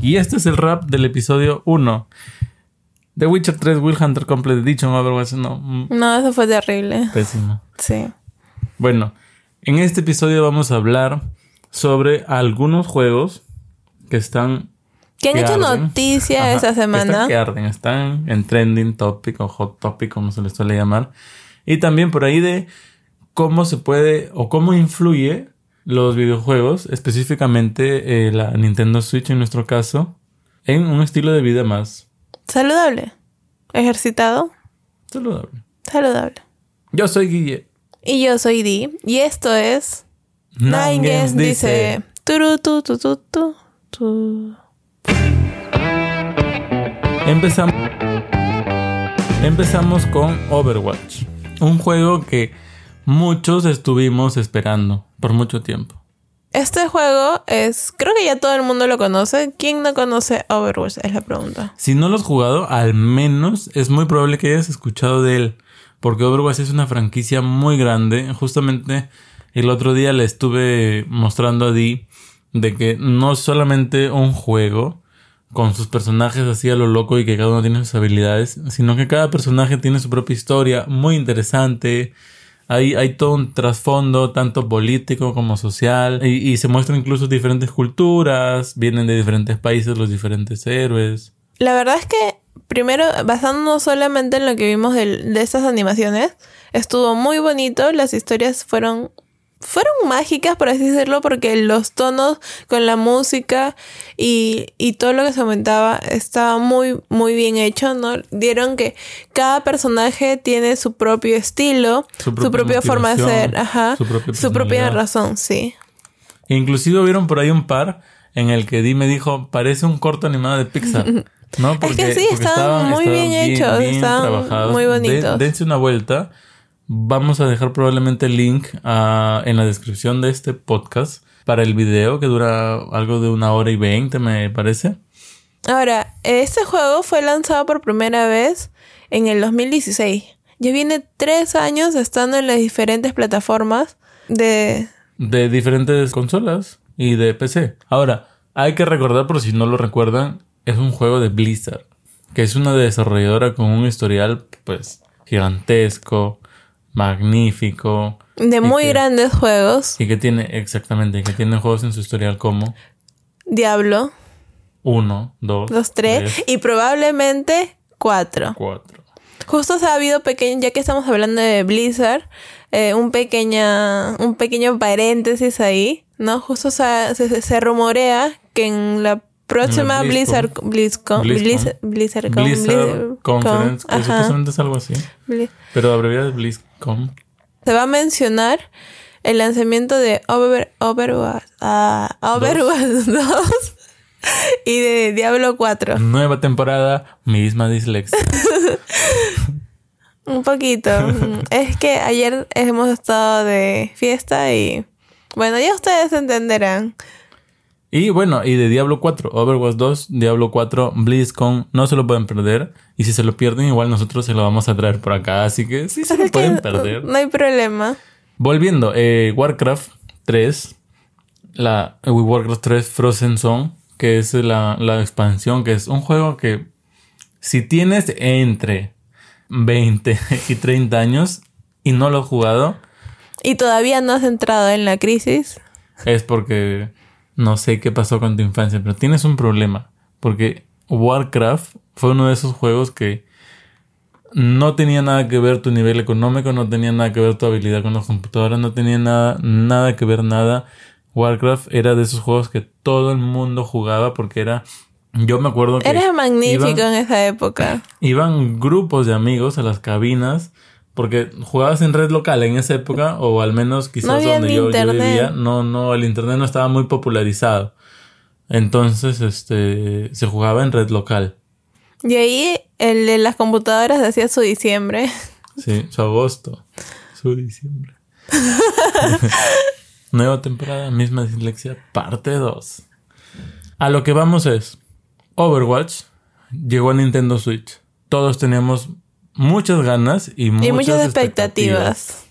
Y este es el rap del episodio 1. The Witcher 3 Will Hunter Complete Edition Overwatch no. mm, No, eso fue terrible. Pésimo. Sí. Bueno, en este episodio vamos a hablar sobre algunos juegos que están ¿Quién que ha hecho arden. noticia Ajá, esa que Están semana? que arden, están en trending topic o hot topic, como se les suele llamar. Y también por ahí de cómo se puede o cómo influye los videojuegos, específicamente eh, la Nintendo Switch en nuestro caso, en un estilo de vida más Saludable. Ejercitado. saludable. Saludable. Yo soy Guille. Y yo soy Di. Y esto es. Nine Games dice. Turu, tu, tu, tu, tu, tu. Empezamos, empezamos con Overwatch, un juego que muchos estuvimos esperando por mucho tiempo. Este juego es. Creo que ya todo el mundo lo conoce. ¿Quién no conoce Overwatch? Es la pregunta. Si no lo has jugado, al menos es muy probable que hayas escuchado de él, porque Overwatch es una franquicia muy grande. Justamente el otro día le estuve mostrando a Di de que no es solamente un juego con sus personajes así a lo loco y que cada uno tiene sus habilidades, sino que cada personaje tiene su propia historia muy interesante. Hay, hay todo un trasfondo, tanto político como social, y, y se muestran incluso diferentes culturas, vienen de diferentes países los diferentes héroes. La verdad es que, primero, basándonos solamente en lo que vimos del- de, estas animaciones, estuvo muy bonito. Las historias fueron. Fueron mágicas, por así decirlo, porque los tonos con la música y, y todo lo que se aumentaba estaba muy, muy bien hecho, ¿no? Dieron que cada personaje tiene su propio estilo, Su su, propia forma de ser, ajá, su propia su propia personalidad. razón, sí. Inclusive vieron por ahí un par en el que Di me dijo, parece un corto animado de Pixar. ¿No? Es que sí, estaban muy bien hechos, estaban muy bonitos. De- dense una vuelta. Vamos a dejar probablemente el link ah, en la descripción de este podcast para el video que dura algo de una hora y veinte, me parece. Ahora, este juego fue lanzado por primera vez en el 2016. Ya viene tres años estando en las diferentes plataformas de... de diferentes consolas y de PC. Ahora, hay que recordar, por si no lo recuerdan, es un juego de Blizzard, que es una desarrolladora con un historial, pues, gigantesco, magnífico. De Y muy que- grandes juegos. Y que tiene, exactamente, que tiene juegos en su historial como Diablo, 1, 2, los tres. Y probablemente cuatro. 4. Justo se ha habido pequeño, ya que estamos hablando de Blizzard, eh, un pequeña, un pequeño paréntesis ahí, ¿no? Justo se, se, se rumorea que en la próxima. Blizzard, BlizzCon, BlizzCon. Blizzard, Conference, que supuestamente es algo así, pero abreviado es BlizzCon. Se va a mencionar el lanzamiento de Over, Overwatch, ah, Overwatch 2 y de Diablo 4. Nueva temporada, misma dislexia. Un poquito. Es que ayer hemos estado de fiesta y bueno, ya ustedes entenderán. Y bueno, y de Diablo 4, Overwatch 2, Diablo 4, BlizzCon, no se lo pueden perder. Y si se lo pierden, igual nosotros se lo vamos a traer por acá. Así que sí se lo pueden perder. No hay problema. Volviendo, eh, Warcraft 3, la eh, Warcraft 3 Frozen Zone, que es la, la expansión, que es un juego que si tienes entre 20 y 30 años y no lo has jugado, Y todavía no has entrado en la crisis. es porque no sé qué pasó con tu infancia, pero tienes un problema. Porque Warcraft fue uno de esos juegos que no tenía nada que ver tu nivel económico, no tenía nada que ver tu habilidad con las computadoras, no tenía nada, nada que ver nada. Warcraft era de esos juegos que todo el mundo jugaba porque era... Yo me acuerdo que... Eres magnífico iban- en esa época. iban grupos de amigos a las cabinas porque jugabas en red local en esa época o al menos quizás No donde yo, yo vivía no no el internet no estaba muy popularizado. Entonces este se jugaba en red local. Y ahí el de las computadoras hacía su diciembre. sí su agosto su diciembre. Nueva temporada misma dislexia parte 2 a lo que vamos es Overwatch llegó a Nintendo Switch. Todos teníamos muchas ganas y muchas, y muchas expectativas. expectativas.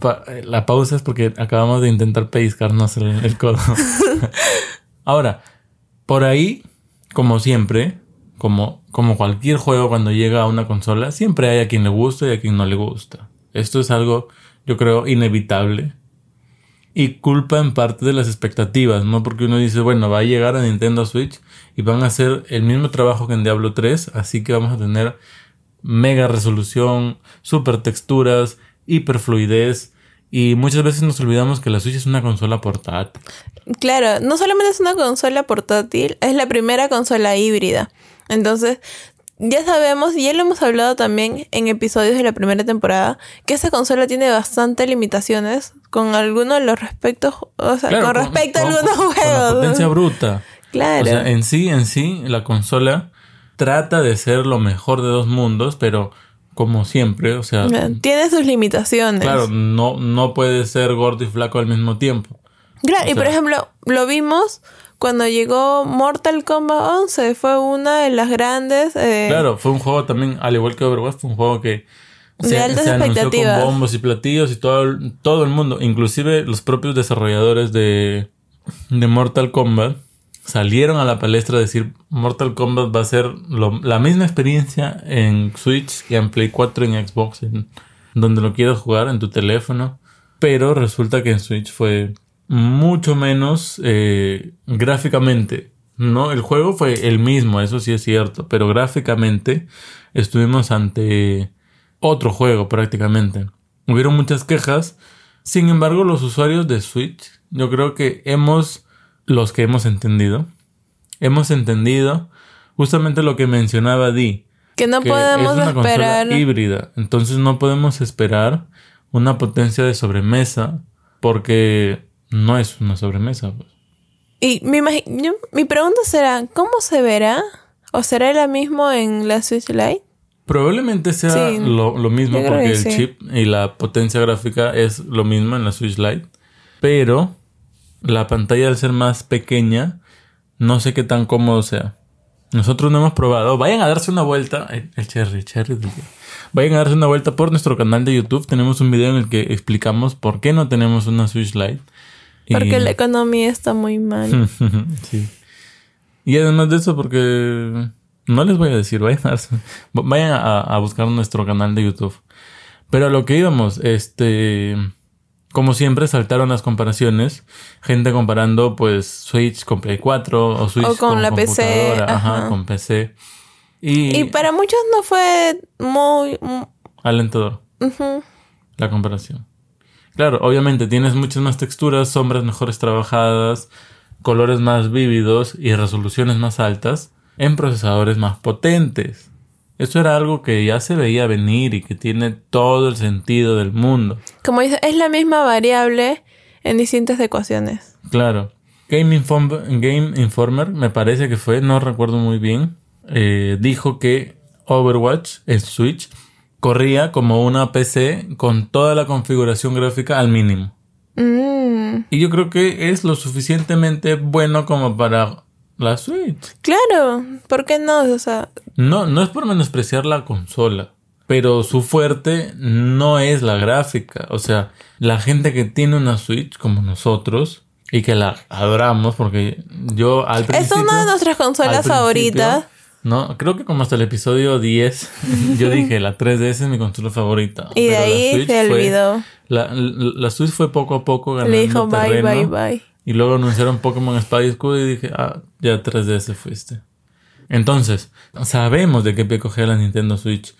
Pa- la pausa es porque acabamos de intentar pellizcarnos el, el codo. Ahora, por ahí, como siempre, como, como cualquier juego cuando llega a una consola, siempre hay a quien le gusta y a quien no le gusta. Esto es algo, yo creo, inevitable. Y culpa en parte de las expectativas, ¿no? Porque uno dice, bueno, va a llegar a Nintendo Switch y van a hacer el mismo trabajo que en Diablo 3, así que vamos a tener mega resolución, super texturas, hiper fluidez. Y muchas veces nos olvidamos que la Switch es una consola portátil. Claro, no solamente es una consola portátil, es la primera consola híbrida. Entonces, ya sabemos, y ya lo hemos hablado también en episodios de la primera temporada, que esa consola tiene bastantes limitaciones con algunos de los respectos, o sea, Claro, con, respecto a con- algunos con la juegos. potencia bruta. Claro. O sea, en sí, en sí, la consola trata de ser lo mejor de dos mundos, pero como siempre, o sea, tiene sus limitaciones. claro, no, no puede ser gordo y flaco al mismo tiempo. Claro, O y por ejemplo, lo vimos cuando llegó Mortal Kombat 11, fue una de las grandes... eh, Claro, fue un juego también, al igual que Overwatch, fue un juego que De altas anunció con expectativas. bombos y platillos y todo el, todo el mundo, inclusive los propios desarrolladores de, de Mortal Kombat, salieron a la palestra a decir Mortal Kombat va a ser lo- la misma experiencia en Switch que en Play 4 y en Xbox, en donde lo quieras jugar en tu teléfono. Pero resulta que en Switch fue mucho menos eh, gráficamente. No, el juego fue el mismo, eso sí es cierto, pero gráficamente estuvimos ante otro juego prácticamente. Hubieron muchas quejas, sin embargo los usuarios de Switch, yo creo que hemos, los que hemos entendido, hemos entendido justamente lo que mencionaba Di, que no que podemos es una esperar... consola híbrida. Entonces no podemos esperar una potencia de sobremesa porque no es una sobremesa. pues. Y mi, imagi- yo- mi pregunta será, ¿cómo se verá? ¿O será la mismo en la Switch Lite? Probablemente sea Sí, lo, lo mismo porque que el sí. chip y la potencia gráfica es lo mismo en la Switch Lite. Pero la pantalla al ser más pequeña, no sé qué tan cómodo sea. Nosotros no hemos probado. Vayan a darse una vuelta. El, el cherry, el cherry. Vayan a darse una vuelta por nuestro canal de YouTube. Tenemos un video en el que explicamos por qué no tenemos una Switch Lite. Y- Porque la economía está muy mal. sí. Y además de eso, porque no les voy a decir, vayan a, vayan a, a buscar nuestro canal de YouTube. Pero a lo que íbamos, este, como siempre saltaron las comparaciones, gente comparando pues Switch con Play 4 o Switch O con la PC, ajá, ajá. con PC. Y, Y para muchos no fue muy... alentador ujú. la comparación. Claro, obviamente tienes muchas más texturas, sombras mejores trabajadas, colores más vívidos y resoluciones más altas en procesadores más potentes. Eso era algo que ya se veía venir y que tiene todo el sentido del mundo. Como dice, es la misma variable en distintas ecuaciones. Claro. Game, Inform- Game Informer, me parece que fue, no recuerdo muy bien, eh, dijo que Overwatch en Switch corría como una PC con toda la configuración gráfica al mínimo. Mm, Y yo creo que es lo suficientemente bueno como para la Switch. claro, ¿por qué no? O sea, No, no es por menospreciar la consola, pero su fuerte no es la gráfica. O sea, la gente que tiene una Switch como nosotros y que la adoramos, porque yo al es principio... una de nuestras consolas favoritas. No, creo que como hasta el episodio 10 yo dije la 3DS es mi consola favorita. Y de ahí se olvidó. La, la, la Switch fue poco a poco ganando Le dijo bye, terreno. bye, bye. Y luego anunciaron Pokémon Espada y Escudo y dije, ah, ya 3DS fuiste. Entonces, sabemos de qué pie cogea la Nintendo Switch.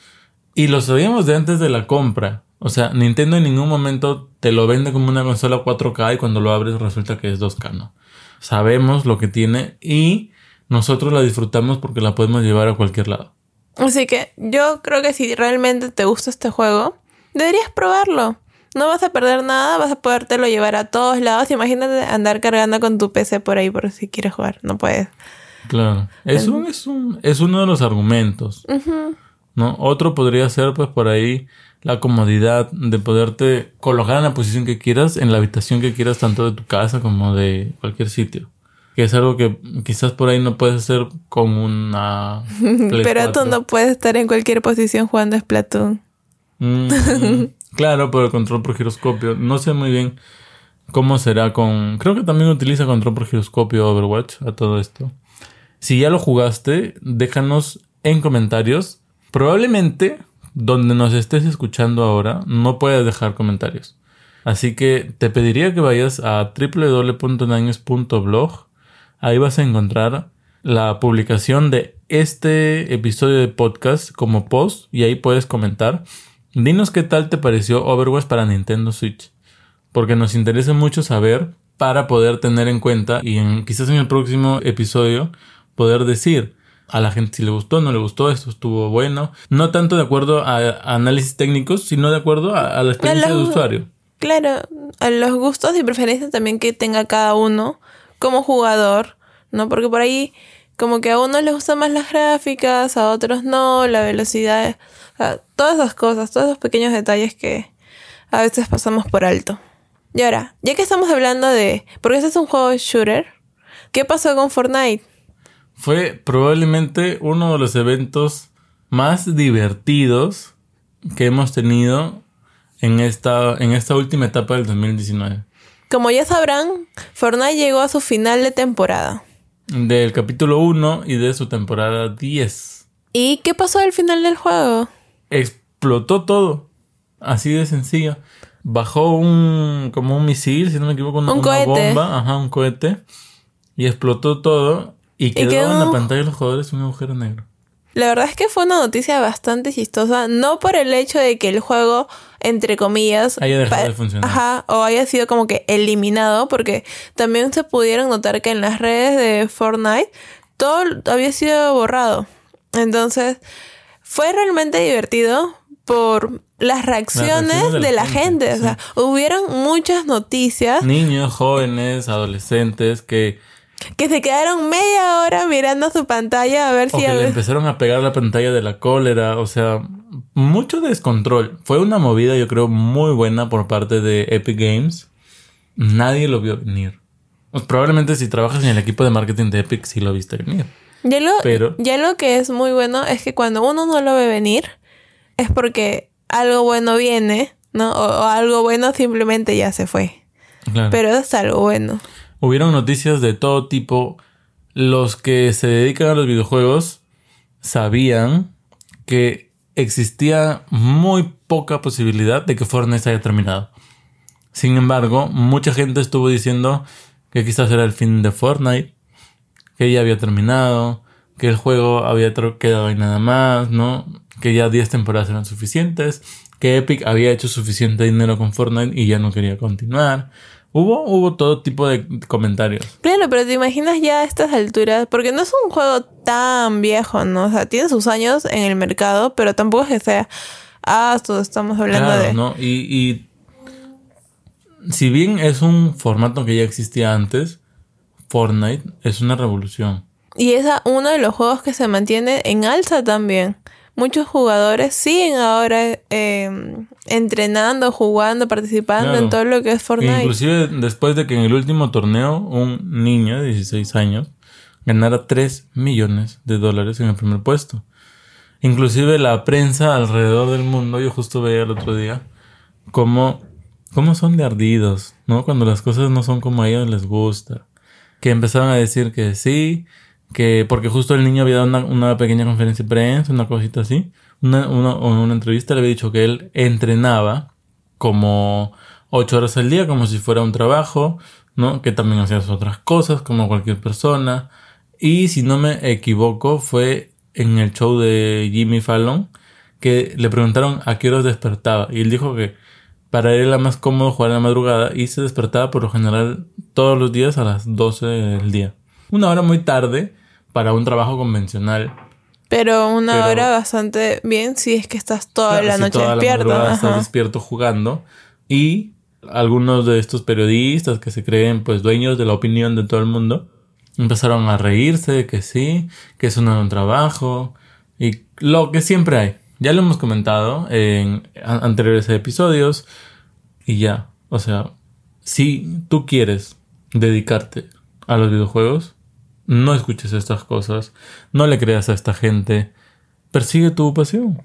Y lo sabíamos de antes de la compra. O sea, Nintendo en ningún momento te lo vende como una consola 4K y cuando lo abres resulta que es 2K, ¿no? Sabemos lo que tiene y nosotros la disfrutamos porque la podemos llevar a cualquier lado. Así que yo creo que si realmente te gusta este juego, deberías probarlo. No vas a perder nada, vas a podértelo llevar a todos lados. Imagínate andar cargando con tu PC por ahí por si quieres jugar. No puedes. Claro. Es, un, es, un, es uno de los argumentos. ¿no? Otro podría ser, pues, por ahí la comodidad de poderte colocar en la posición que quieras, en la habitación que quieras, tanto de tu casa como de cualquier sitio. Que es algo que quizás por ahí no puedes hacer con una... Pero tú 4. no puedes estar en cualquier posición jugando Splatoon. Mm, Claro, por el control por giroscopio. No sé muy bien cómo será con... Creo que también utiliza control por giroscopio Overwatch a todo esto. Si ya lo jugaste, déjanos en comentarios. Probablemente donde nos estés escuchando ahora no puedes dejar comentarios. Así que te pediría que vayas a www.naños.blog. Ahí vas a encontrar la publicación de este episodio de podcast como post y ahí puedes comentar. Dinos qué tal te pareció Overwatch para Nintendo Switch. Porque nos interesa mucho saber para poder tener en cuenta y en, quizás en el próximo episodio poder decir a la gente si le gustó, no le gustó, esto estuvo bueno. No tanto de acuerdo a, análisis técnicos, sino de acuerdo a, la experiencia de usuario. Claro, a los gustos y preferencias también que tenga cada uno como jugador, ¿no? Porque por ahí como que a uno le gustan más las gráficas, a otros no, la velocidad, todas esas cosas, todos esos pequeños detalles que a veces pasamos por alto. Y ahora, ya que estamos hablando de, porque este es un juego shooter, ¿qué pasó con Fortnite? fue probablemente uno de los eventos más divertidos que hemos tenido en esta, en esta última etapa del 2019. Como ya sabrán, Fortnite llegó a su final de temporada. Del capítulo 1 y de su temporada 10. ¿Y qué pasó al final del juego? Explotó todo. Así de sencillo. Bajó un como un misil, si no me equivoco, una, una bomba, ajá, un cohete y explotó todo y quedó, en la pantalla de los jugadores un agujero negro. La verdad es que fue una noticia bastante chistosa, no por el hecho de que el juego, entre comillas, haya dejado de funcionar. Ajá, o haya sido como que eliminado, porque también se pudieron notar que en las redes de Fortnite todo había sido borrado. Entonces, fue realmente divertido por las reacciones, de, la, gente. O sea, hubieron muchas noticias. Niños, jóvenes, adolescentes que que se quedaron media hora mirando su pantalla a ver o si... Que le empezaron a pegar la pantalla de la cólera, o sea, mucho descontrol. Fue una movida, yo creo, muy buena por parte de Epic Games. Nadie lo vio venir. Pues probablemente si trabajas en el equipo de marketing de Epic sí lo viste venir. Ya lo, Pero, ya lo que es muy bueno es que cuando uno no lo ve venir es porque algo bueno viene, ¿no? O, algo bueno simplemente ya se fue. Pero es algo bueno hubieron noticias de todo tipo. Los que se dedican a los videojuegos sabían que existía muy poca posibilidad de que Fortnite haya terminado. Sin embargo, mucha gente estuvo diciendo que quizás era el fin de Fortnite, que ya había terminado, que el juego había quedado ahí nada más, ¿no? Que ya 10 temporadas eran suficientes, que Epic había hecho suficiente dinero con Fortnite y ya no quería continuar. Hubo, hubo todo tipo de comentarios. Claro, pero te imaginas ya a estas alturas, porque no es un juego tan viejo, ¿no? O sea, tiene sus años en el mercado, pero tampoco es que sea, ah, todos estamos hablando de... ¿no? Y, y si bien es un formato que ya existía antes, Fortnite es una revolución. Y es uno de los juegos que se mantiene en alza también muchos jugadores siguen ahora em, entrenando, jugando, participando en todo lo que es Fortnite. Inclusive después de que en el último torneo un niño de 16 años ganara 3 millones de dólares en el primer puesto. Inclusive la prensa alrededor del mundo, yo justo veía el otro día, cómo, cómo son de ardidos, ¿no? Cuando las cosas no son como a ellos les gusta. Que empezaron a decir que sí, que porque justo el niño había dado una, pequeña conferencia de prensa, una cosita así, una, una, una entrevista le había dicho que él entrenaba como ocho horas al día, como si fuera un trabajo, ¿no? Que también hacía otras cosas, como cualquier persona. Y si no me equivoco, fue en el show de Jimmy Fallon que le preguntaron a qué horas despertaba. Y él dijo que para él era más cómodo jugar en la madrugada y se despertaba por lo general todos los días a las 12 del día. Una hora muy tarde, para un trabajo convencional. Pero una hora bastante bien si es que estás toda la noche despierto. estás despierto jugando. Y algunos de estos periodistas que se creen pues dueños de la opinión de todo el mundo empezaron a reírse de que sí, que eso no era un trabajo y lo que siempre hay. Ya lo hemos comentado en anteriores episodios y ya, o sea, si tú quieres dedicarte a los videojuegos, no escuches estas cosas. No le creas a esta gente. Persigue tu pasión.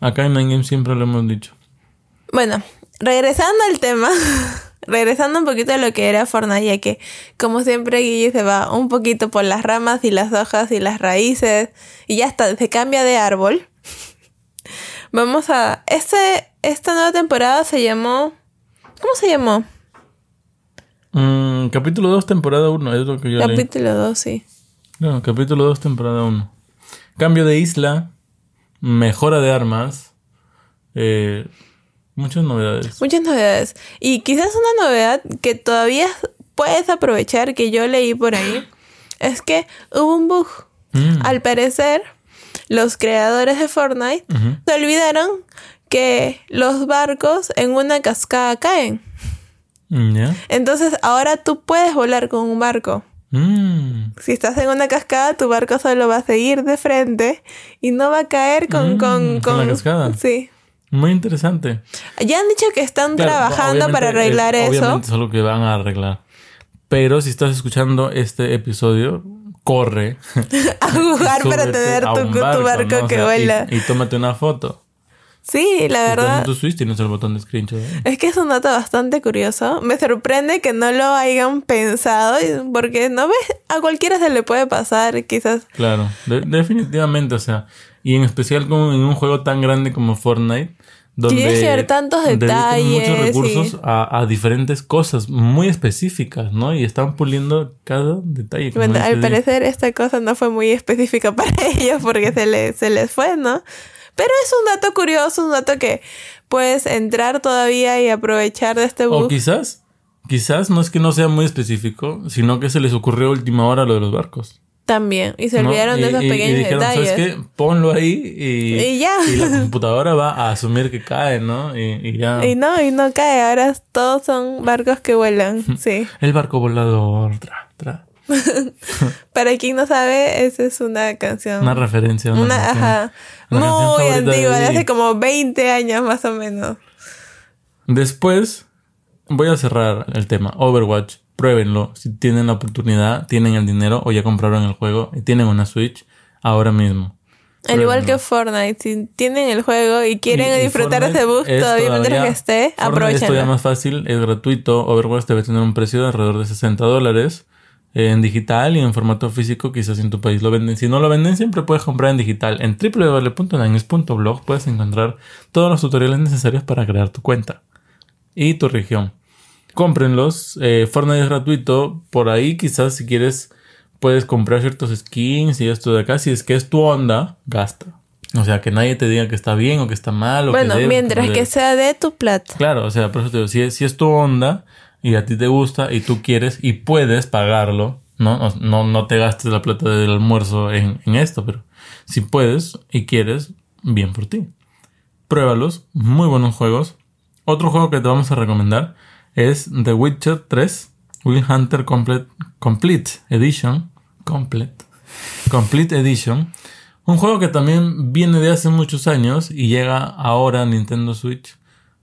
Acá en Nine siempre lo hemos dicho. Bueno, regresando al tema, regresando un poquito a lo que era Fortnite, ya que como siempre Guille se va un poquito por las ramas y las hojas y las raíces y ya está, se cambia de árbol. Vamos a... Este, esta nueva temporada se llamó... ¿Cómo se llamó? Mm, capítulo 2, temporada 1, es lo que yo. Capítulo 2, sí. No, capítulo 2, temporada 1. Cambio de isla, mejora de armas, eh, muchas novedades. Muchas novedades. Y quizás una novedad que todavía puedes aprovechar, que yo leí por ahí, es que hubo un bug. Mm, Al parecer, los creadores de Fortnite se olvidaron que los barcos en una cascada caen. Mm. Entonces ahora tú puedes volar con un barco. Mm, Si estás en una cascada, tu barco solo va a seguir de frente y no va a caer con... Mm, con, con la cascada. Sí. muy interesante. Ya han dicho que están Claro, trabajando para arreglar es- eso. Obviamente es algo que van a arreglar. Pero si estás escuchando este episodio, corre. A jugar para tener tu, un tu barco, ¿no? O que sea, y- vuela. Y, tómate una foto. Sí, la verdad. tu Switch tienes el botón de screenshot. Es que es un dato bastante curioso. Me sorprende que no lo hayan pensado porque no ves, a cualquiera se le puede pasar, quizás. Claro, de- definitivamente, o sea, y en especial como en un juego tan grande como Fortnite, donde ver tantos detalles, muchos recursos a, a diferentes cosas muy específicas, ¿no? Y están puliendo cada detalle. Bueno, al parecer esta cosa no fue muy específica para ellos porque se les, se les fue, ¿no? Pero es un dato curioso, un dato que puedes entrar todavía y aprovechar de este O bug. quizás, quizás no es que no sea muy específico, sino que se les ocurrió a última hora lo de los barcos. También. Y se ¿no? olvidaron de esos y- y pequeños dijeron, detalles. ¿sabes qué? Ponlo ahí y, Y ya. y la computadora va a asumir que cae, ¿no? Y, y ya. Y no, y no cae. Ahora todos son barcos que vuelan. Sí. El barco volador. Tra, tra. Para quien no sabe, esa es una canción. Una referencia. Una, Una, canción. ajá. Una canción Muy antigua, de hace como 20 años más o menos. Después voy a cerrar el tema. Overwatch. Pruébenlo. Si tienen la oportunidad, tienen el dinero o ya compraron el juego y tienen una Switch ahora mismo. Al igual que. Fortnite, si tienen el juego y quieren Y- y disfrutar Fortnite ese bug es todavía mientras que esté, Fortnite es todavía aprovechenlo. más fácil, es gratuito. Overwatch debe tener un precio de alrededor de 60 dólares en digital y en formato físico, quizás en tu país lo venden. Si no lo venden, siempre puedes comprar en digital. En www.nanes.blog puedes encontrar todos los tutoriales necesarios para crear tu cuenta y tu región. Cómprenlos. eh, Fortnite es gratuito. Por ahí, quizás si quieres, puedes comprar ciertos skins y esto de acá. Si es que es tu onda, gasta. O sea, que nadie te diga que está bien o que está mal. O Bueno, que debes, mientras que sea de tu plata. Claro, o sea, por eso te digo, si es, si es tu onda y a ti te gusta y tú quieres y puedes pagarlo, ¿no? No, no, te gastes la plata del almuerzo en, en esto, pero si puedes y quieres, bien por ti. Pruébalos, muy buenos juegos. Otro juego que te vamos a recomendar es The Witcher 3, Will Hunter Complete, Complete Edition. Complete. Complete Edition. Un juego que también viene de hace muchos años y llega ahora a Nintendo Switch.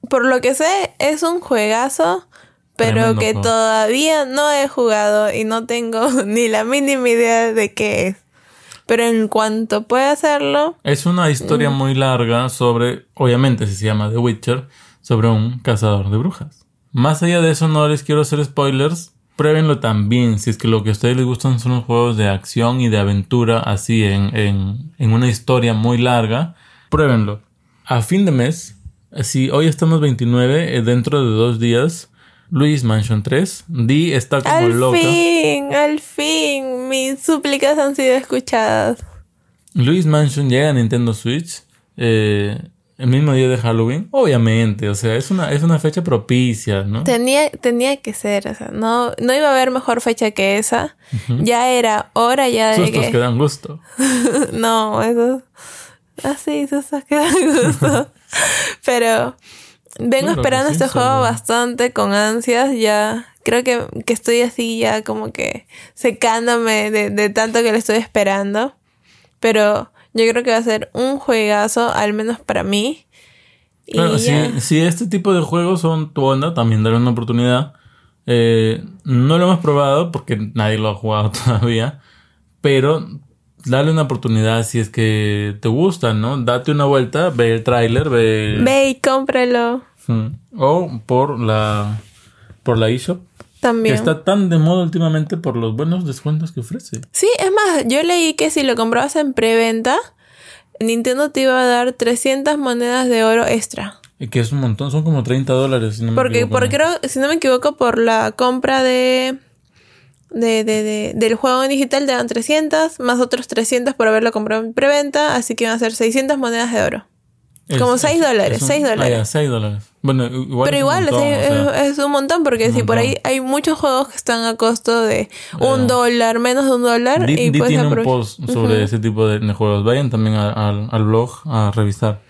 Por lo que sé, es un juegazo, pero Tremendo que juego. todavía no he jugado y no tengo ni la mínima idea de qué es. Pero en cuanto pueda hacerlo, Es una historia muy larga sobre, obviamente si se llama The Witcher, sobre un cazador de brujas. Más allá de eso no les quiero hacer spoilers. Pruébenlo también, si es que lo que a ustedes les gustan son los juegos de acción y de aventura, así en, en, en una historia muy larga. Pruébenlo. A fin de mes, si hoy estamos 29, eh, dentro de dos días, Luis Mansion 3, Di está como al loca. fin, al fin, mis súplicas han sido escuchadas. Luis Mansion llega a Nintendo Switch eh, el mismo día de Halloween. Obviamente, o sea, es una, es una fecha propicia, ¿no? Tenía, tenía que ser, o sea, no, no iba a haber mejor fecha que esa. Ya era hora ya de Sustos que... que dan gusto. no, eso... Así, sustos que dan gusto. Pero vengo esperando este juego bastante con ansias. Ya creo que, que estoy así ya como que secándome de, de tanto que lo estoy esperando. Pero yo creo que va a ser un juegazo, al menos para mí. Claro, si, si este tipo de juegos son tu onda, también dale una oportunidad. Eh, no lo hemos probado porque nadie lo ha jugado todavía, pero dale una oportunidad si es que te gusta, ¿no? Date una vuelta, ve el tráiler, ve... Ve y cómpralo. Mm. O por la por la eShop. Que También. está tan de moda últimamente por los buenos descuentos que ofrece. Sí, es más, yo leí que si lo comprabas en preventa, Nintendo te iba a dar 300 monedas de oro extra. Y que es un montón, son como 30 dólares. Si no me Porque, equivoco, porque creo, si no me equivoco, por la compra de, de, de, de- del juego en digital te dan 300, más otros 300 por haberlo comprado en preventa, así que van a ser 600 monedas de oro. Es- como es- seis dólares, es un- seis ah, dólares. ya, seis dólares. Bueno, igual. Pero es un igual, montón, sí, o sea, es, es un montón, porque un si por ahí montón. hay muchos juegos que están a costo de un Eh, dólar, menos de un dólar, Di, y Di puedes tiene un post sobre ese tipo de, juegos. Vayan también a- al- al blog a revisar.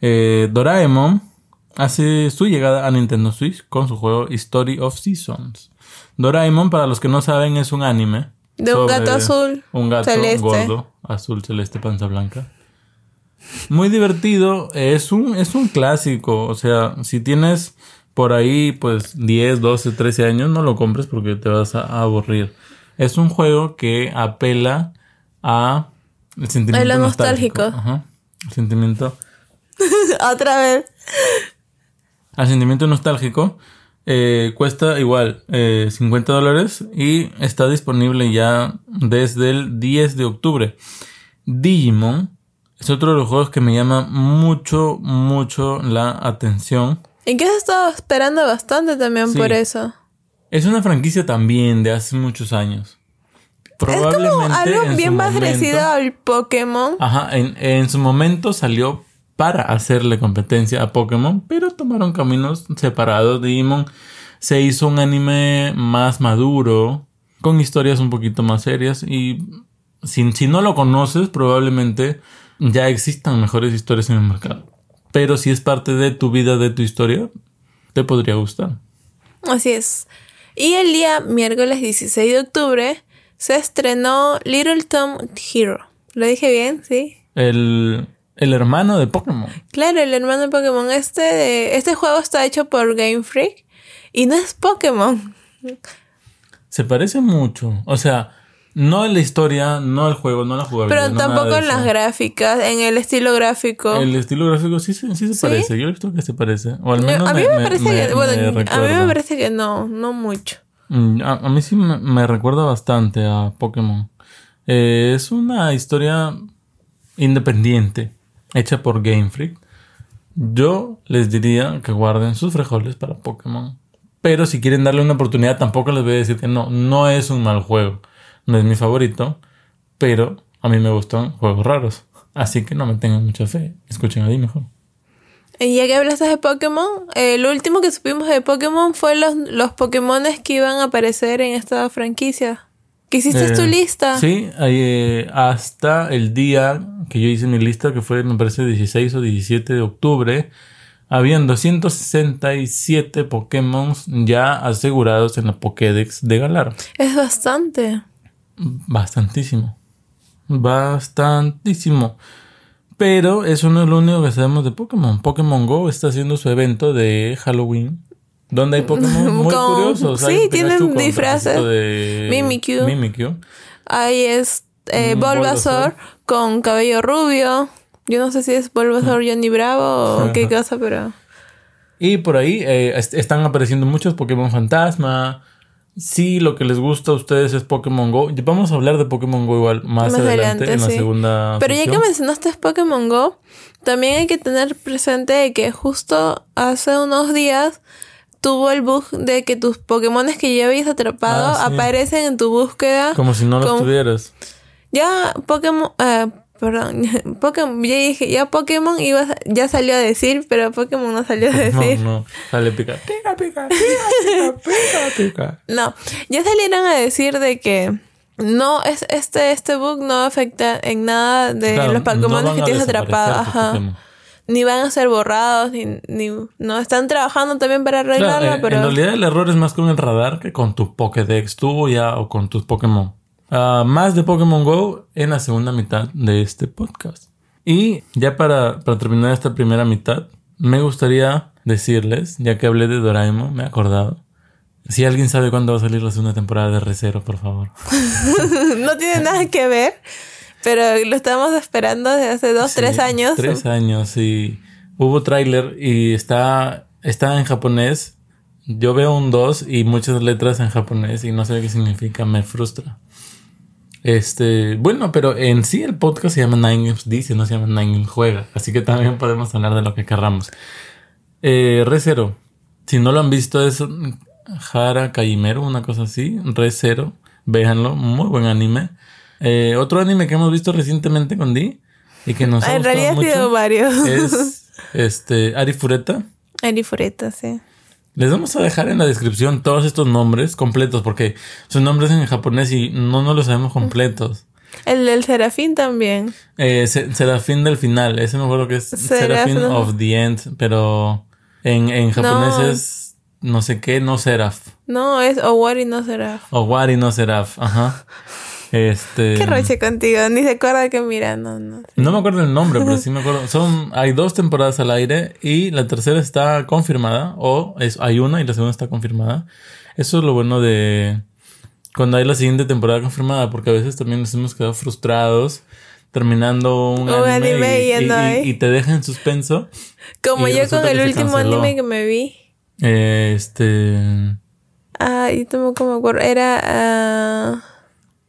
Eh, Doraemon hace su llegada a Nintendo Switch con su juego Story of Seasons. Doraemon, para los que no saben, es un anime. De un gato azul, Un gato celeste. gordo, azul, celeste, panza blanca. Muy divertido. Es un, es un clásico. O sea, si tienes por ahí, pues 10, 12, 13 años, no lo compres porque te vas a, a aburrir. Es un juego que apela a el sentimiento lo nostálgico. Ajá. El sentimiento Otra vez. al sentimiento nostálgico. eh, cuesta igual eh, 50 dólares y está disponible ya desde el 10 de octubre. Digimon es otro de los juegos que me llama mucho, mucho la atención. ¿En qué has estado esperando bastante también Sí. por eso? Es una franquicia también de hace muchos años. Es como algo bien más parecido al Pokémon. Ajá, en, en su momento salió para hacerle competencia a Pokémon, pero tomaron caminos separados. Digimon se hizo un anime más maduro, con historias un poquito más serias y si, si no lo conoces, probablemente ya existan mejores historias en el mercado. Pero si es parte de tu vida, de tu historia, te podría gustar. Así es. Y el día miércoles 16 de octubre se estrenó Little Tom Hero. ¿Lo dije bien? Sí. El, el hermano de Pokémon. Claro, el hermano de Pokémon. Este, este juego está hecho por Game Freak y no es Pokémon. Se parece mucho. O sea, no en la historia, no el juego, no la jugabilidad. Pero no tampoco en las gráficas, en el estilo gráfico. El estilo gráfico sí, se- sí se ¿Sí? parece. Yo he visto que se parece. O al Yo- menos a mí me, parece que, bueno, a mí me parece que no, no mucho. Mm, A, a mí sí me, me recuerda bastante a Pokémon. Eh, es una historia independiente, hecha por Game Freak. Yo les diría que guarden sus frijoles para Pokémon. Pero si quieren darle una oportunidad, tampoco les voy a decir que no. No es un mal juego. No es mi favorito. Pero a mí me gustan juegos raros. Así que no me tengan mucha fe. Escuchen a mí mejor. Y ya que hablaste de Pokémon, el último que supimos de Pokémon fue los, los Pokémones que iban a aparecer en esta franquicia. ¿Que hiciste Eh, tu lista? Sí, eh, hasta el día que yo hice mi lista, que fue, me parece, 16 o 17 de octubre, habían 267 Pokémon ya asegurados en la Pokédex de Galar. Es bastante. Bastantísimo. Bastantísimo. Pero eso no es lo único que sabemos de Pokémon. Pokémon Go está haciendo su evento de Halloween. Donde hay Pokémon muy Con- curiosos. sí, tienen disfraces. de Mimikyu. Mimikyu. Ahí es eh, Mm, Bulbasaur Bulbasaur. con cabello rubio. Yo no sé si es Bulbasaur Johnny Bravo o qué cosa, pero... Y por ahí eh, est- están apareciendo muchos Pokémon Fantasma. Si lo que les gusta a ustedes es Pokémon Go. Vamos a hablar de Pokémon Go igual más, Más adelante, adelante, en la segunda. Pero ya que mencionaste Pokémon Go, también hay que tener presente que justo hace unos días tuvo el bug de que tus Pokémones que ya habías atrapado Ah, sí. aparecen en tu búsqueda. Como si no los tuvieras. Ya Pokémon, ah, perdón, Pokémon, ya dije, ya Pokémon iba, ya salió a decir, pero Pokémon no salió a No, decir. no. Sale pica. Pica, pica, pica, pica, pica. No, ya salieron a decir de que no es este este bug no afecta en nada de Claro, los Pokémon no que tienes atrapados, ajá. Pokémon. Ni van a ser borrados ni, ni no están trabajando también para Claro, arreglarlo, eh, pero En realidad el error es más con el radar que con tu Pokédex tuya o con tus Pokémon. Ah, más de Pokémon Go en la segunda mitad de este podcast. Y ya para, para terminar esta primera mitad, me gustaría decirles, ya que hablé de Doraemon, me he acordado. Si alguien sabe cuándo va a salir la segunda temporada de Recero, por favor. no tiene nada que ver. Pero lo estamos esperando desde hace dos, Sí, tres años. Tres años y hubo tráiler y está está en japonés. Yo veo un 2 y muchas letras en japonés y no sé qué significa, me frustra. Este, bueno, pero en sí el podcast se llama Nine Games Dice, no se llama Nine Games Juega. Así que también podemos hablar de lo que querramos. Eh, Re Zero. Si no lo han visto, es Hara Kaimeru, una cosa así. Re Zero. Véanlo, muy buen anime. Eh, otro anime que hemos visto recientemente con Di y que nos ha En gustado realidad ha mucho sido varios. es este Ari Fureta. Ari Fureta, sí. Les vamos a dejar en la descripción todos estos nombres completos porque son nombres en japonés y no nos los sabemos completos. El del Serafín también. Eh, Se- Serafín del final, ese me acuerdo que es Serafín. Of the End, pero en, en japonés No. es no sé qué, no Seraph. No, es Owari no será. O Wari no Seraph, ajá. Este. Qué roche contigo, ni se acuerda que mira, no, no. No me acuerdo el nombre, pero sí me acuerdo. Son, hay dos temporadas al aire y la tercera está confirmada, o es, hay una y la segunda está confirmada. Eso es lo bueno de cuando hay la siguiente temporada confirmada, porque a veces también nos hemos quedado frustrados terminando un, Un anime, anime y, y- y te deja en suspenso. Como yo con el último canceló. anime que me vi. Este. Ay, tampoco me acuerdo. Era. ah,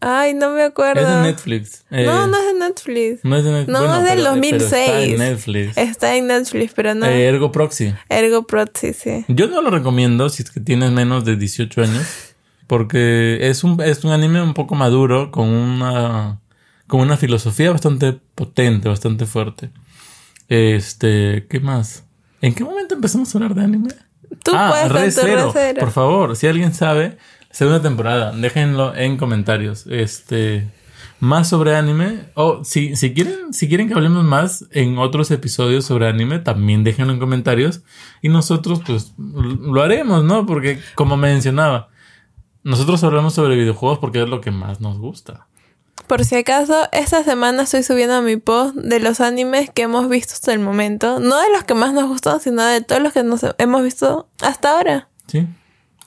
Ay, no me acuerdo. Es de Netflix. Eh, No, no es de Netflix. no es de Netflix. No, Bueno, es del pero- pero 2006. está en Netflix. Está en Netflix, pero no. Eh, Ergo Proxy. Ergo Proxy, sí. Yo no lo recomiendo si es que tienes menos de 18 años. Porque es un, es un anime un poco maduro, con una, con una filosofía bastante potente, bastante fuerte. Este, ¿qué más? ¿En qué momento empezamos a hablar de anime? Tú ah, puedes Re tanto Re. Zero. Por favor, si alguien sabe, segunda temporada, déjenlo en comentarios. Este, más sobre anime. O si, si quieren, si quieren que hablemos más en otros episodios sobre anime, también déjenlo en comentarios. Y nosotros, pues, lo haremos, ¿no? Porque, como mencionaba, nosotros hablamos sobre videojuegos porque es lo que más nos gusta. Por si acaso, esta semana estoy subiendo mi post de los animes que hemos visto hasta el momento. No de los que más nos gustan, sino de todos los que nos hemos visto hasta ahora. ¿Sí?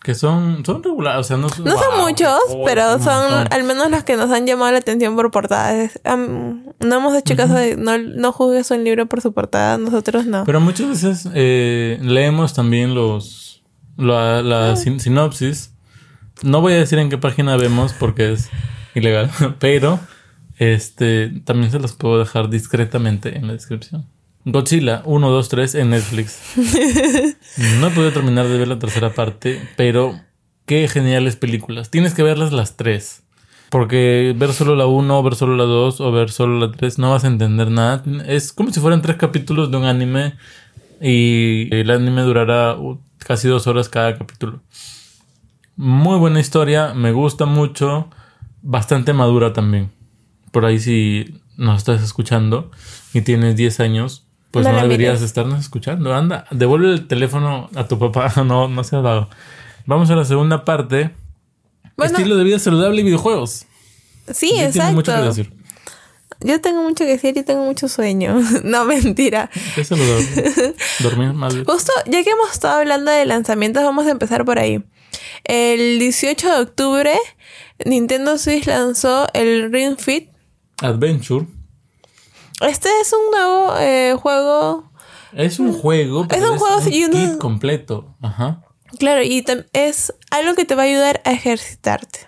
Que son, son regulares, o sea, no son, No son muchos, pero son al menos los que nos han llamado la atención por portadas. Am, no hemos hecho caso de no, no juzgues un libro por su portada, nosotros no. Pero muchas veces eh, leemos también los la, la sin- sinopsis. No voy a decir en qué página vemos porque es ilegal, pero este también se los puedo dejar discretamente en la descripción. Godzilla 1, 2, 3 en Netflix. No he podido terminar de ver la tercera parte, pero qué geniales películas. Tienes que verlas las tres. Porque ver solo la 1, ver solo la 2 o ver solo la 3 no vas a entender nada. Es como si fueran tres capítulos de un anime y el anime durará uh, casi dos horas cada capítulo. Muy buena historia, me gusta mucho, bastante madura también. Por ahí si nos estás escuchando y tienes 10 años, pues No deberías estarnos escuchando. Anda, devuelve el teléfono a tu papá, no, no se ha dado. Vamos a la segunda parte. Bueno, Estilo de vida saludable y videojuegos. sí, Yo tengo mucho que exacto. decir. Yo tengo mucho que decir y tengo mucho sueño. no, mentira. Es saludable. Dormir más. Justo, ya que hemos estado hablando de lanzamientos, vamos a empezar por ahí. El 18 de octubre, Nintendo Switch lanzó el Ring Fit. Adventure Este es un nuevo eh, juego. es un juego, pero un juego una- kit completo. Ajá. Claro, y es algo que te va a ayudar a ejercitarte.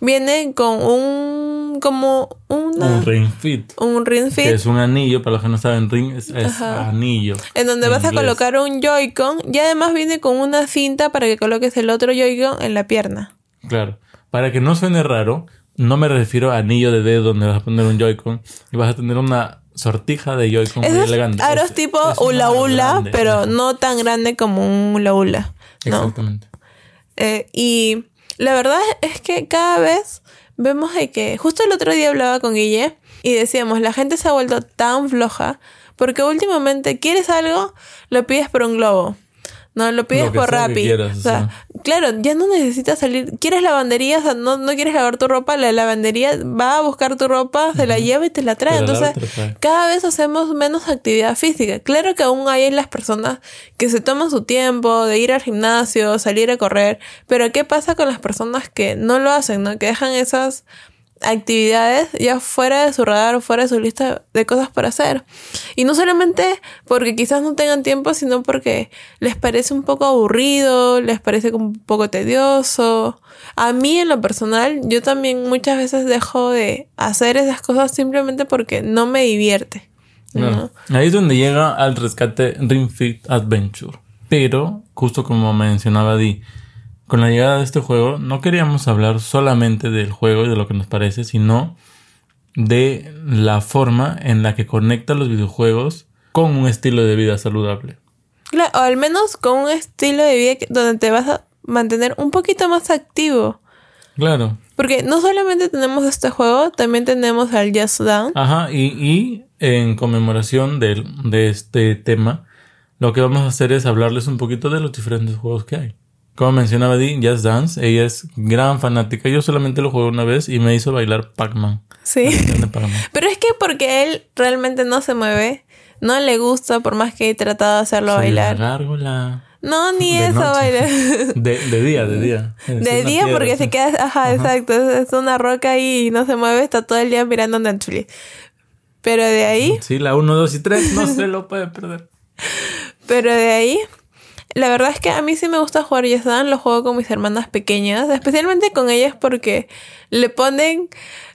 Viene con un. como una. Un ring fit. un Ring Que Fit. es un anillo, para los que no saben, ring es, es anillo. En donde en vas a colocar un Joy-Con y además viene con una cinta para que coloques el otro Joy-Con en la pierna. Claro. Para que no suene raro, no me refiero a anillo de dedo donde vas a poner un Joy-Con y vas a tener una sortija de Joy-Con muy elegante. aros Es- tipo es hula hula, grande. pero Ajá. no tan grande como un hula hula. ¿no? Exactamente. Eh, y la verdad es que cada vez vemos de que justo el otro día hablaba con Guille y decíamos, la gente se ha vuelto tan floja porque últimamente quieres algo, lo pides por un globo. No, lo pides Lo por Rappi. quieras, o sea, claro, ya no necesitas salir. ¿Quieres lavandería? O sea, no, no quieres lavar tu ropa, la lavandería va a buscar tu ropa, se la lleva y te la trae. Entonces, cada vez hacemos menos actividad física. Claro que aún hay las personas que se toman su tiempo de ir al gimnasio, salir a correr, pero ¿qué pasa con las personas que no lo hacen, no? Que dejan esas actividades ya fuera de su radar, fuera de su lista de cosas por hacer. Y no solamente porque quizás no tengan tiempo, sino porque les parece un poco aburrido, les parece un poco tedioso. A mí en lo personal, yo también muchas veces dejo de hacer esas cosas simplemente porque no me divierte. Ahí es donde llega al rescate Ring Fit Adventure. Pero, justo como mencionaba Di, con la llegada de este juego no queríamos hablar solamente del juego y de lo que nos parece, sino de la forma en la que conecta los videojuegos con un estilo de vida saludable. Claro, o al menos con un estilo de vida donde te vas a mantener un poquito más activo. Claro. Porque no solamente tenemos este juego, también tenemos al Just Dance. Ajá, y, y en conmemoración de, de este tema, lo que vamos a hacer es hablarles un poquito de los diferentes juegos que hay. Como mencionaba Di, Just Dance, ella es gran fanática. Yo solamente lo jugué una vez y me hizo bailar Pac-Man. Sí. Pero es que porque él realmente no se mueve, no le gusta por más que he tratado de hacerlo bailar. La no, ni eso baila. De, de, día, de día. de día porque se queda, ajá, exacto. Es una roca ahí y no se mueve, está todo el día mirando Netflix. Pero de ahí. Sí, la 1, 2 y 3 no se lo puede perder. Pero de ahí la verdad es que a mí sí me gusta jugar Yes Dance, lo juego con mis hermanas pequeñas, especialmente con ellas porque le ponen,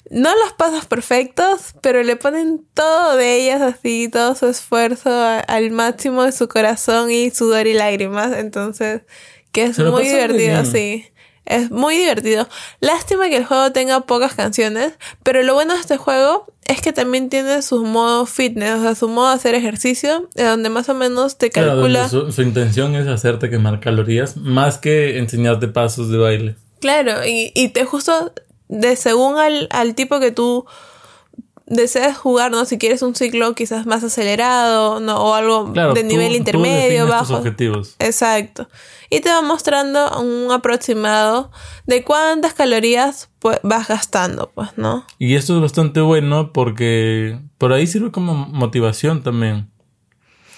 no los pasos perfectos, pero le ponen todo de ellas así, todo su esfuerzo al máximo de su corazón y sudor y lágrimas, entonces, que es muy divertido, sí. Es muy divertido. Lástima que el juego tenga pocas canciones, pero lo bueno de este juego es que también tiene su modo fitness, o sea, su modo de hacer ejercicio, donde más o menos te calcula. Su, su, intención es hacerte quemar calorías más que enseñarte pasos de baile. Claro, y, y te justo de según al, al tipo que tú deseas jugar, ¿no? Si quieres un ciclo quizás más acelerado, ¿no? O algo de nivel intermedio, bajo. objetivos. Exacto. Y te va mostrando un aproximado de cuántas calorías pues, vas gastando, pues, ¿no? Y esto es bastante bueno porque por ahí sirve como motivación también.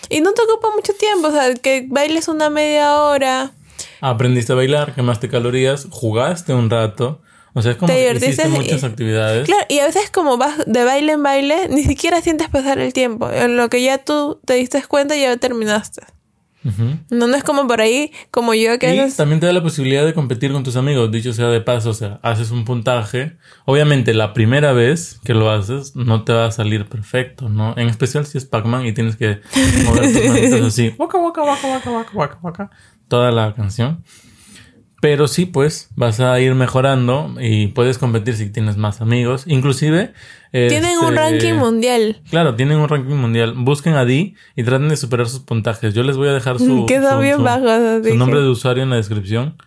Y no te ocupa mucho tiempo, o sea, que bailes una media hora. Aprendiste a bailar, quemaste calorías, jugaste un rato o sea, es como que hiciste muchas actividades. Claro, y a veces como vas de baile en baile, ni siquiera sientes pasar el tiempo. En lo que ya tú te diste cuenta, ya terminaste. No, no es como por ahí, como yo que y también te da la posibilidad de competir con tus amigos, dicho sea de paso, o sea, haces un puntaje. Obviamente la primera vez que lo haces no te va a salir perfecto, ¿no? En especial si es Pac-Man y tienes que mover tus manitos así, waka, waka, waka, waka, waka, waka, waka, toda la canción. Pero sí, pues vas a ir mejorando y puedes competir si tienes más amigos. Inclusive... Tienen un este, ranking mundial. Claro, tienen un ranking mundial. Busquen a Di y traten de superar sus puntajes. Yo les voy a dejar su, Quedó bien bajo, su nombre de usuario en la descripción.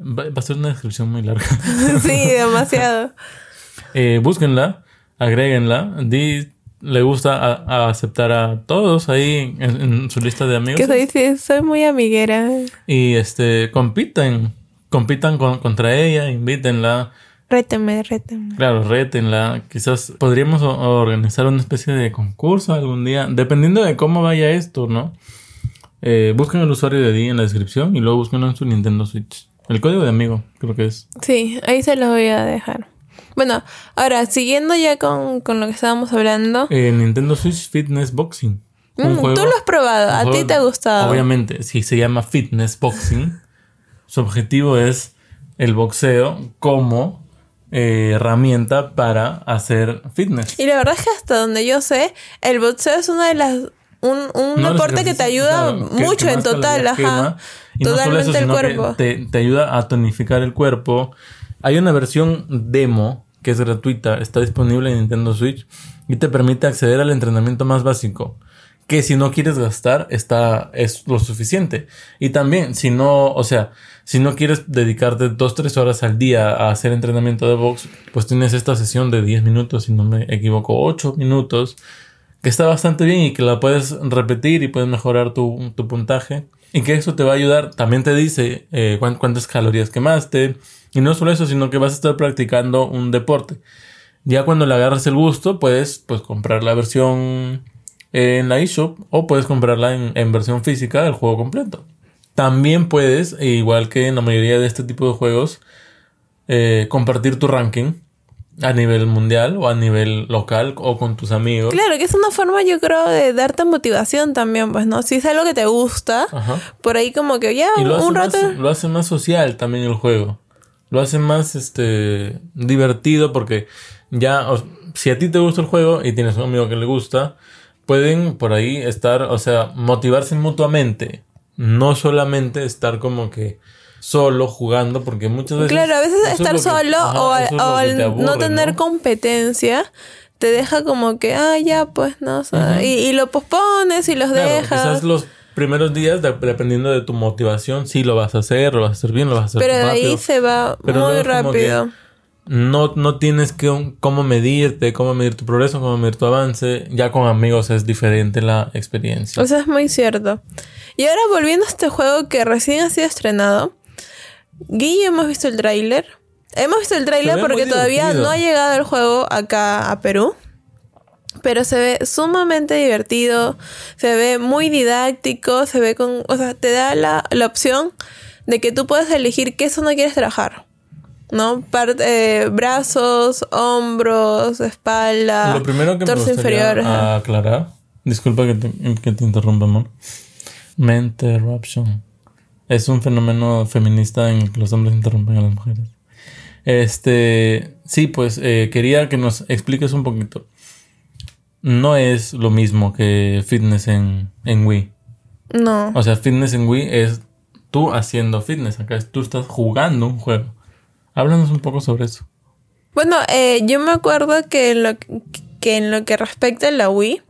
Va, a ser una descripción muy larga. sí, demasiado. eh, búsquenla, agréguenla. Di le gusta aceptar a todos ahí en, su lista de amigos. Que soy, soy muy amiguera. Y este compiten compitan contra ella, invítenla. Rétenme, rétenme. Claro, rétenla. Quizás podríamos organizar una especie de concurso algún día, dependiendo de cómo vaya esto, ¿no? Eh, busquen el usuario de Di en la descripción y luego busquen en su Nintendo Switch. El código de amigo, creo que es. Sí, ahí se lo voy a dejar. Bueno, ahora, siguiendo ya con, lo que estábamos hablando. Eh, Nintendo Switch Fitness Boxing. Mm, tú lo has probado, a ti te ha gustado. Obviamente, si se llama Fitness Boxing. Su objetivo es el boxeo como eh, herramienta para hacer fitness. Y la verdad es que hasta donde yo sé, el boxeo es una de las un, un deporte que te ayuda mucho en total, ajá. totalmente el cuerpo. Te, te, ayuda a tonificar el cuerpo. Hay una versión demo que es gratuita, está disponible en Nintendo Switch y te permite acceder al entrenamiento más básico que si no quieres gastar está es lo suficiente. Y también si no, o sea, si no quieres dedicarte dos, tres horas al día a hacer entrenamiento de box, pues tienes esta sesión de 10 minutos, si no me equivoco, 8 minutos, que está bastante bien y que la puedes repetir y puedes mejorar tu, puntaje. Y que eso te va a ayudar, también te dice eh, cuántas calorías quemaste. Y no solo eso, sino que vas a estar practicando un deporte. Ya cuando le agarras el gusto, puedes pues comprar la versión en la eShop o puedes comprarla en, versión física del juego completo. También puedes, igual que en la mayoría de este tipo de juegos, eh, compartir tu ranking a nivel mundial o a nivel local o con tus amigos. Claro, que es una forma, yo creo, de darte motivación también, pues, ¿no? Si es algo que te gusta, por ahí como que ya un rato. lo hace más social también el juego. Lo hace más este divertido porque ya, si a ti te gusta el juego y tienes un amigo que le gusta, pueden por ahí estar, o sea, motivarse mutuamente. No solamente estar como que solo jugando, porque muchas veces... Claro, a veces estar solo o, al, no tener competencia te deja como que, ah, ya, pues, no, y, lo pospones y los dejas. Quizás los primeros días, dependiendo de tu motivación, sí lo vas a hacer, lo vas a hacer bien, lo vas a hacer Pero de ahí se va muy rápido. No, no tienes que cómo medirte, cómo medir tu progreso, cómo medir tu avance. Ya con amigos es diferente la experiencia. O sea, es muy cierto. Y ahora volviendo a este juego que recién ha sido estrenado, Guille, hemos visto el tráiler. Hemos visto el tráiler porque todavía no ha llegado el juego acá a Perú. Pero se ve sumamente divertido, se ve muy didáctico, se ve con, o sea, te da la, opción de que tú puedes elegir qué zona quieres trabajar. ¿No? Eh, brazos, hombros, espalda, Lo primero que torso me inferior. aclarar, disculpa que te, que te interrumpa, amor. Interruption. Es un fenómeno feminista en el que los hombres interrumpen a las mujeres. Este, sí, pues eh, quería que nos expliques un poquito. No es lo mismo que fitness en, en Wii. No. O sea, fitness en Wii es tú haciendo fitness. Acá es, tú estás jugando un juego. Háblanos un poco sobre eso. Bueno, eh, yo me acuerdo que lo, que en lo que respecta a la Wii,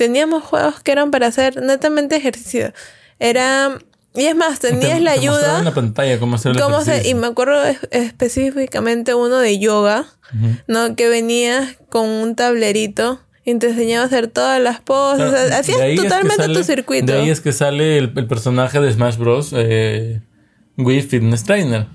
teníamos juegos que eran para hacer netamente ejercicio. Era y es más, tenías la ayuda. en la pantalla cómo hacer Y me acuerdo específicamente uno de yoga, ¿no? Que venía con un tablerito y te enseñaba a hacer todas las poses. hacías totalmente tu circuito. De ahí es que sale el, personaje de Smash Bros. Eh, Wii Fitness Trainer.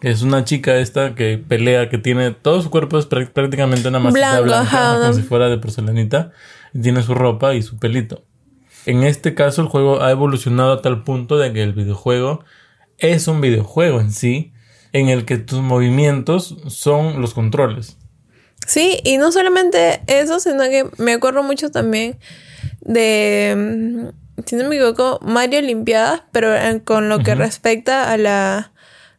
Que es una chica esta que pelea, que tiene todo su cuerpo es prácticamente una masita blanca, como si fuera de porcelanita. Y tiene su ropa y su pelito. En este caso el juego ha evolucionado a tal punto de que el videojuego es un videojuego en sí, en el que tus movimientos son los controles. Sí, y no solamente eso, sino que me acuerdo mucho también de, mm, si no me equivoco, Mario Olimpiadas, pero con lo que respecta a la,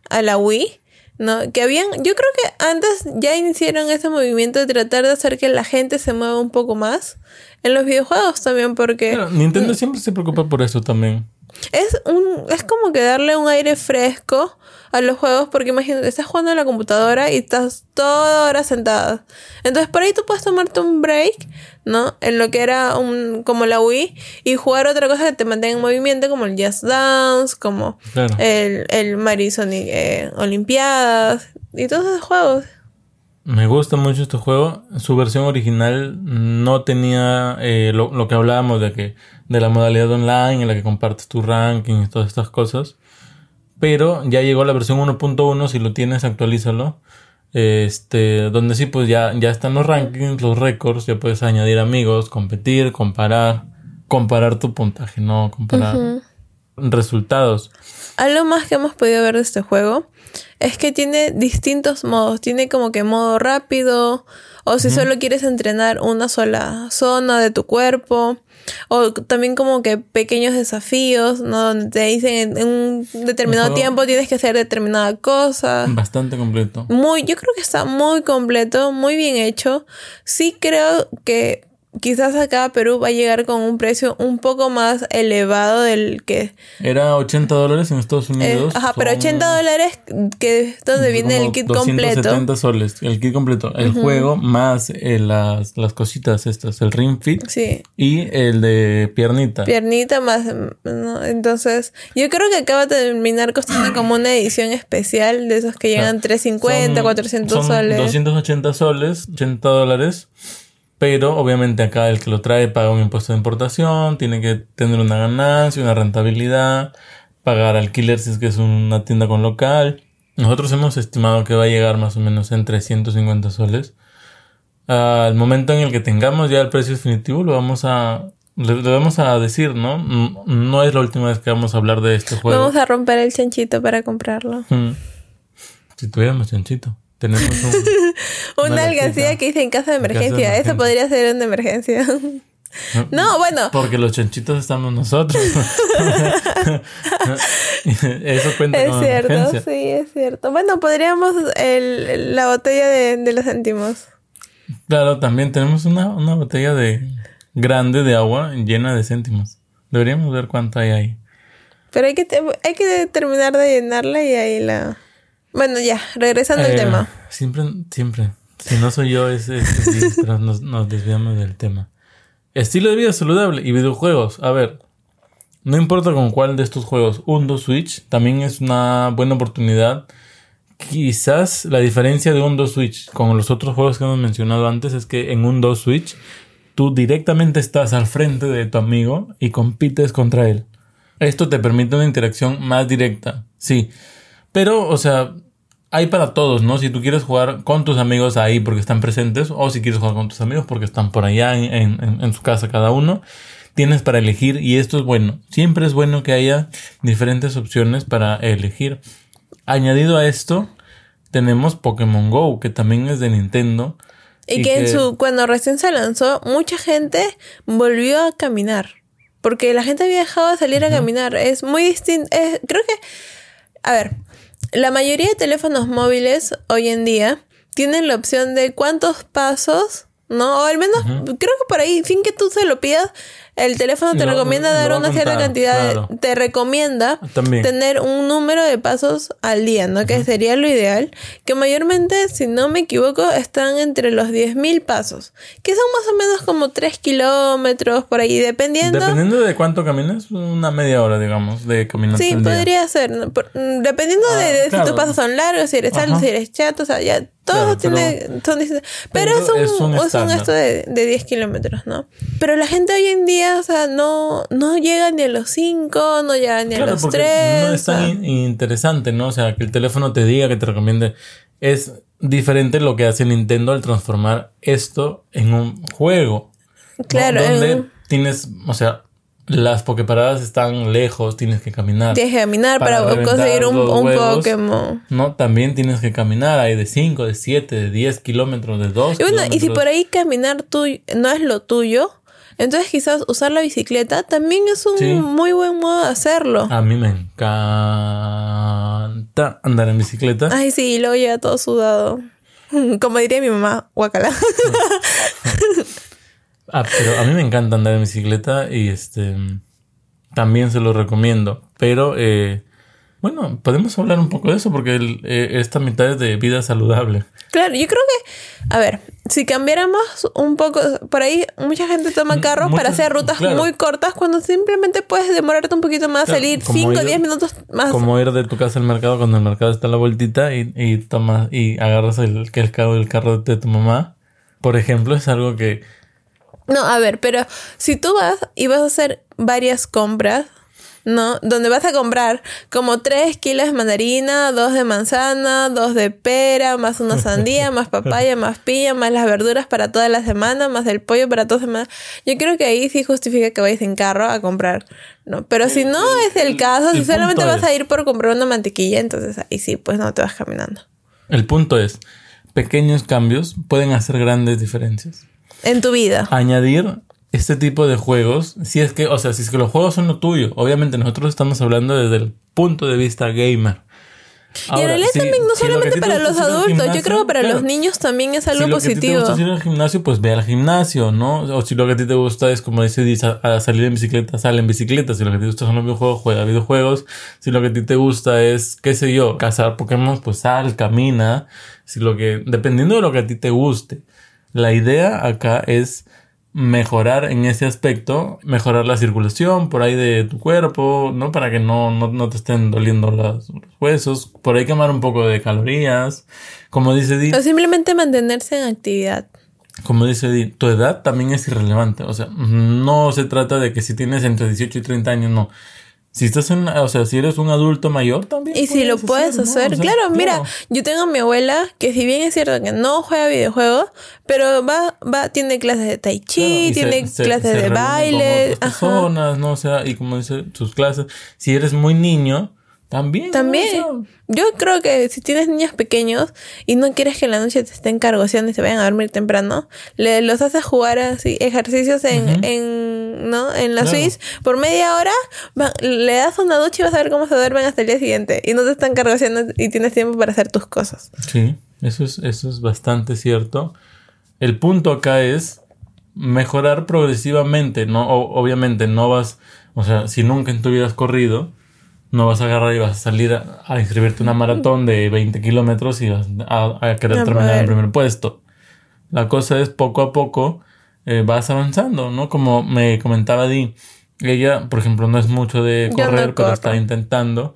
a la Wii. ¿No? Que habían, yo creo que antes ya iniciaron ese movimiento de tratar de hacer que la gente se mueva un poco más en los videojuegos también porque... Nintendo siempre se preocupa por eso también. Es, un, es como que darle un aire fresco a los juegos porque imagínate, estás jugando en la computadora y estás toda hora sentada. Entonces por ahí tú puedes tomarte un break, ¿no? En lo que era un como la Wii y jugar otra cosa que te mantenga en movimiento como el Just Dance, como el, el Mario Sonic eh, Olimpiadas y todos esos juegos. Me gusta mucho este juego. Su versión original no tenía eh, lo, que hablábamos de que de la modalidad online en la que compartes tu ranking y todas estas cosas. Pero ya llegó la versión 1.1. Si lo tienes, actualízalo. Este, donde sí, pues ya, ya están los rankings, los récords. Ya puedes añadir amigos, competir, comparar, comparar tu puntaje, no comparar resultados. Algo más que hemos podido ver de este juego es que tiene distintos modos. Tiene como que modo rápido, o si solo quieres entrenar una sola zona de tu cuerpo, o también como que pequeños desafíos, ¿no? Donde te dicen en un determinado tiempo tienes que hacer determinada cosa. Bastante completo. Muy, yo creo que está muy completo, muy bien hecho. Sí creo que quizás acá Perú va a llegar con un precio un poco más elevado del que... Era 80 dólares en Estados eh, Unidos. ajá, pero 80 dólares que es donde viene el kit completo. 270 soles, el kit completo. El juego más eh, las, las cositas estas, el Ring Fit. Sí. Y el de piernita. Piernita más... Entonces, yo creo que acaba de terminar costando como una edición especial de esos que llegan 350, 400 soles. 280 soles, 80 dólares. Pero obviamente acá el que lo trae paga un impuesto de importación, tiene que tener una ganancia, una rentabilidad, pagar alquiler si es que es una tienda con local. Nosotros hemos estimado que va a llegar más o menos en 350 soles. Al momento en el que tengamos ya el precio definitivo, lo vamos a le, vamos a decir, ¿no? No es la última vez que vamos a hablar de este juego. Vamos a romper el chanchito para comprarlo. Si tuviéramos chanchito. Tenemos un, una alcancía que dice en caso de emergencia. Eso podría ser una emergencia. No, bueno. Porque los chanchitos estamos nosotros. Eso cuenta Es cierto, sí, es cierto. Bueno, podríamos el, la botella de, de los céntimos. Claro, también tenemos una, una botella de grande de agua llena de céntimos. Deberíamos ver cuánto hay ahí. Pero hay que, hay que terminar de llenarla y ahí la... Bueno, ya, regresando al Eh, tema. Siempre, siempre. Si no soy yo, es, es- es- pero nos, nos desviamos del tema. Estilo de vida saludable y videojuegos. A ver, no importa con cuál de estos juegos, Undo Switch también es una buena oportunidad. Quizás la diferencia de Undo Switch con los otros juegos que hemos mencionado antes es que en Undo Switch tú directamente estás al frente de tu amigo y compites contra él. Esto te permite una interacción más directa, sí. Pero, o sea, hay para todos, ¿no? Si tú quieres jugar con tus amigos ahí porque están presentes, o si quieres jugar con tus amigos porque están por allá en, en- en su casa cada uno, tienes para elegir y esto es bueno. Siempre es bueno que haya diferentes opciones para elegir. Añadido a esto, tenemos Pokémon Go, que también es de Nintendo. Y, que, en su cuando recién se lanzó, mucha gente volvió a caminar. Porque la gente había dejado de salir a caminar. Es muy distinto. creo que. A ver. La mayoría de teléfonos móviles hoy en día tienen la opción de cuántos pasos, ¿no? O al menos, creo que por ahí, sin que tú se lo pidas, el teléfono te Lo- recomienda lo dar una cierta contar, cantidad. de- claro. te recomienda También. tener un número de pasos al día, ¿no? Que sería lo ideal. Que mayormente, si no me equivoco, están entre los 10.000 pasos. Que son más o menos como 3 kilómetros por ahí, dependiendo. Dependiendo de cuánto camines, una media hora, digamos, de caminata Sí, al día. podría ser. ¿no? Por- mm, dependiendo Ah, de, de si claro. tus pasos son largos, si eres alto, si eres chato, o sea, ya todo Claro, tiene, son distintos. Pero, pero es un, es un es un esto de, de 10 kilómetros, ¿no? Pero la gente hoy en día, o sea, no, no llega ni a los 5, no llega ni a los porque 3. no es tan in- interesante, ¿no? O sea, que el teléfono te diga, que te recomiende. Es diferente lo que hace Nintendo al transformar esto en un juego. ¿no? Claro, Donde en- tienes, o sea, las pokeparadas están lejos, tienes que caminar. Tienes que caminar para, conseguir un, los un huevos, Pokémon. No, también tienes que caminar. Hay de 5, de 7, de 10 kilómetros, de 2. Y bueno, y si por ahí caminar tú no es lo tuyo, entonces quizás usar la bicicleta también es un Sí. muy buen modo de hacerlo. A mí me encanta andar en bicicleta. Ay, sí, y luego llega todo sudado. Como diría mi mamá, guacala. Ah, pero a mí me encanta andar en bicicleta y este también se lo recomiendo. Pero eh, bueno, podemos hablar un poco de eso porque el- eh, esta mitad es de vida saludable. claro, yo creo que, a ver, si cambiáramos un poco, por ahí mucha gente toma carros para hacer rutas claro. muy cortas cuando simplemente puedes demorarte un poquito más, Claro, salir como 5 o ir- 10 minutos más. Como ir de tu casa al mercado cuando el mercado está a la vueltita y, y tomas y agarras el, el del carro de tu mamá. Por ejemplo, es algo que No, a ver, pero si tú vas y vas a hacer varias compras, ¿no? Donde vas a comprar como 3 kilos de mandarina, 2 de manzana, 2 de pera, más una sandía, más papaya, más piña, más las verduras para toda la semana, más el pollo para toda la semana. Yo creo que ahí sí justifica que vayas en carro a comprar, ¿no? Pero si no es el caso, si solamente vas a ir por comprar una mantequilla, entonces ahí sí, pues no te vas caminando. el punto es, pequeños cambios pueden hacer grandes diferencias. En tu vida. añadir este tipo de juegos, si es que, o sea, si es que los juegos son lo tuyo, obviamente nosotros estamos hablando desde el punto de vista gamer. y en realidad si- también no si solamente para los adultos, yo creo que para claro. los niños también es algo si lo que a ti te positivo. gusta es ir al gimnasio, pues ve al gimnasio, ¿no? O si lo que a ti te gusta es, como dice, a salir en bicicleta, sale en bicicleta. Si lo que te gusta son los videojuegos, juega videojuegos. Si lo que a ti te gusta es, qué sé yo, cazar Pokémon, pues sal, camina. Si lo que, dependiendo de lo que a ti te guste. La idea acá es mejorar en ese aspecto, mejorar la circulación por ahí de tu cuerpo, ¿no? Para que no, no, no te estén doliendo los, los huesos, por ahí quemar un poco de calorías. Como dice Di, O simplemente mantenerse en actividad. como dice Di, tu edad también es irrelevante. O sea, no se trata de que si tienes entre 18 y 30 años, no. Si estás en, o sea, si eres un adulto mayor también. Y si lo puedes ¿no? hacer, O sea, claro, mira, yo tengo a mi abuela que si bien es cierto que no juega videojuegos, pero va, va, tiene clases de tai chi, Claro, tiene se- clases se de baile, con otras personas, ¿no? O sea, y como dice, sus clases. Si eres muy niño, También. También. ¿no? Yo creo que si tienes niños pequeños y no quieres que en la noche te estén cargoseando y se vayan a dormir temprano, le, los haces jugar así ejercicios en, en, ¿no? en la. Swiss por media hora, va- le das una ducha y vas a ver cómo se duermen hasta el día siguiente. Y no te están cargoseando y tienes tiempo para hacer tus cosas. Sí, eso es, eso es bastante cierto. El punto acá es mejorar progresivamente, ¿no? O- obviamente no vas, o sea, si nunca en tu vida has corrido, no vas a agarrar y vas a salir a, a inscribirte una maratón de 20 kilómetros y vas a, a querer terminar en el primer puesto. La cosa es poco a poco eh, vas avanzando, ¿no? Como me comentaba Di, ella, por ejemplo, no es mucho de no correr, pero está intentando.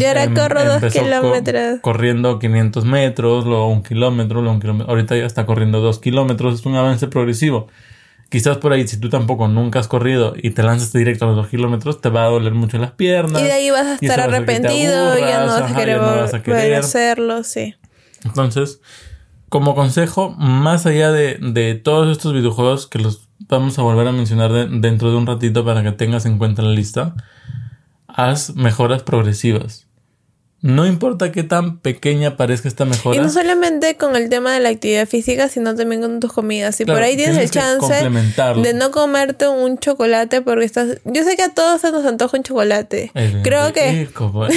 Yo ahora corro dos co- kilómetros. corriendo 500 metros, luego un kilómetro, luego un kilómetro. Ahorita ya está corriendo dos kilómetros, es un avance progresivo. Quizás por ahí, si tú tampoco nunca has corrido y te lanzas directo a los dos kilómetros, te va a doler mucho las piernas. Y de ahí vas a y estar arrepentido, ya no aburras, vas a ajá, querer ya no vas a querer. hacerlo, sí. Entonces, como consejo, más allá de, de todos estos videojuegos que los vamos a volver a mencionar de- dentro de un ratito para que tengas en cuenta la lista, haz mejoras progresivas. No importa qué tan pequeña parezca esta mejora. Y no solamente con el tema de la actividad física, sino también con tus comidas. Si Claro, por ahí tienes, tienes el chance de no comerte un chocolate porque estás... Yo sé que a todos se nos antoja un chocolate. Es Creo que pues.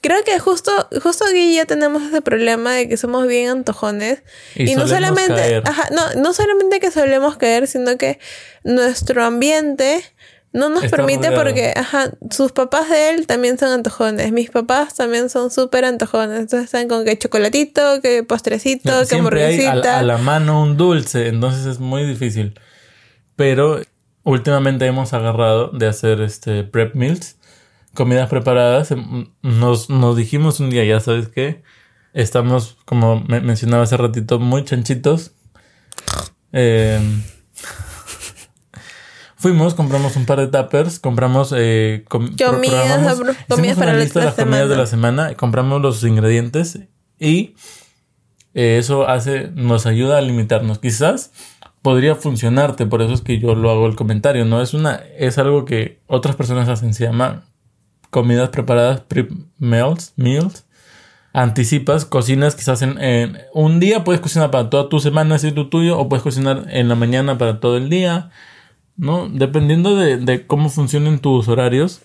creo que justo justo aquí ya tenemos ese problema de que somos bien antojones. Y Y, no solamente... caer. Ajá, no, no solamente que solemos caer, sino que nuestro ambiente... No nos Está permite rodeado. porque, ajá, sus papás de él también son antojones. Mis papás también son súper antojones. Entonces están con que chocolatito, que postrecito, que Siempre hay hamburguesita. a, a la mano un dulce, entonces es muy difícil. Pero últimamente hemos agarrado de hacer este prep meals, comidas preparadas. Em, Nos, nos dijimos un día, ya sabes qué, estamos, como me mencionaba hace ratito, muy chanchitos. Eh, Fuimos, compramos un par de tuppers, compramos eh, com- Comidas, pro- comidas para lista de las comidas de la semana, compramos los ingredientes y eh, eso hace, nos ayuda a limitarnos. Quizás podría funcionarte, por eso es que yo lo hago el comentario, ¿no? Es una, es algo que otras personas hacen, se llama comidas preparadas, pre meals, meals. Anticipas, cocinas quizás en, en- un día puedes cocinar para toda tu semana, si es lo tuyo, o puedes cocinar en la mañana para todo el día, ¿no? Dependiendo de, de cómo funcionen tus horarios.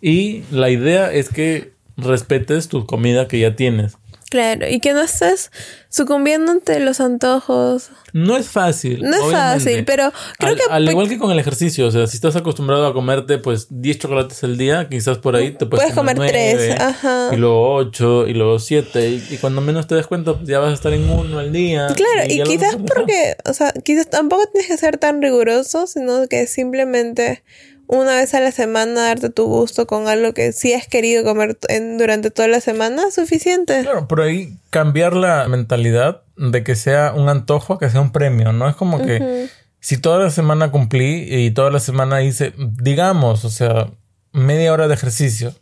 Y la idea es que respetes tu comida que ya tienes. Claro, y que no estés sucumbiendo ante los antojos. No es fácil. No es obviamente. fácil, pero creo al, que al igual que con el ejercicio, o sea, si estás acostumbrado a comerte pues 10 chocolates al día, quizás por ahí te puedes, Puedes comer tres, nueve, ajá. Y luego 8 y luego 7 y, y cuando menos te des cuenta pues ya vas a estar en uno al día. Claro, y, a quizás porque, o sea, quizás tampoco tienes que ser tan riguroso, sino que simplemente una vez a la semana darte tu gusto con algo que sí has querido comer en- durante toda la semana es suficiente. Claro, por ahí cambiar la mentalidad de que sea un antojo a que sea un premio, ¿no? Es como que si toda la semana cumplí y toda la semana hice, digamos, o sea, media hora de ejercicio.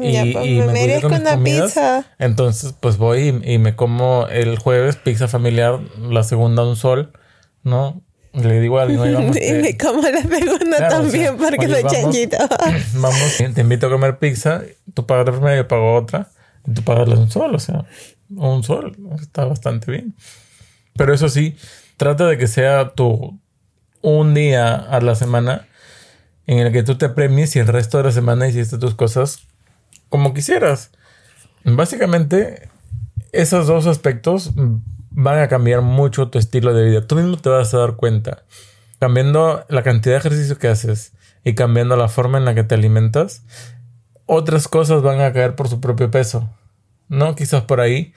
Y, Ya, pues, y me me merezco con mis una comidas, pizza. Entonces, pues voy y, y me como el jueves pizza familiar, la segunda un sol, ¿no? Le digo a "Oye, vamos, y que- me como la segunda Claro, o también sea, porque soy vamos. chanchito. vamos, te invito a comer pizza, tú pagas la primera, yo pago otra, y tú pagas un sol, o sea, un sol, está bastante bien. Pero eso sí, trata de que sea tu un día a la semana en el que tú te premies y el resto de la semana hiciste tus cosas como quisieras. Básicamente, esos dos aspectos van a cambiar mucho tu estilo de vida. Tú mismo te vas a dar cuenta. Cambiando la cantidad de ejercicio que haces y cambiando la forma en la que te alimentas, otras cosas van a caer por su propio peso. ¿No? Quizás por ahí.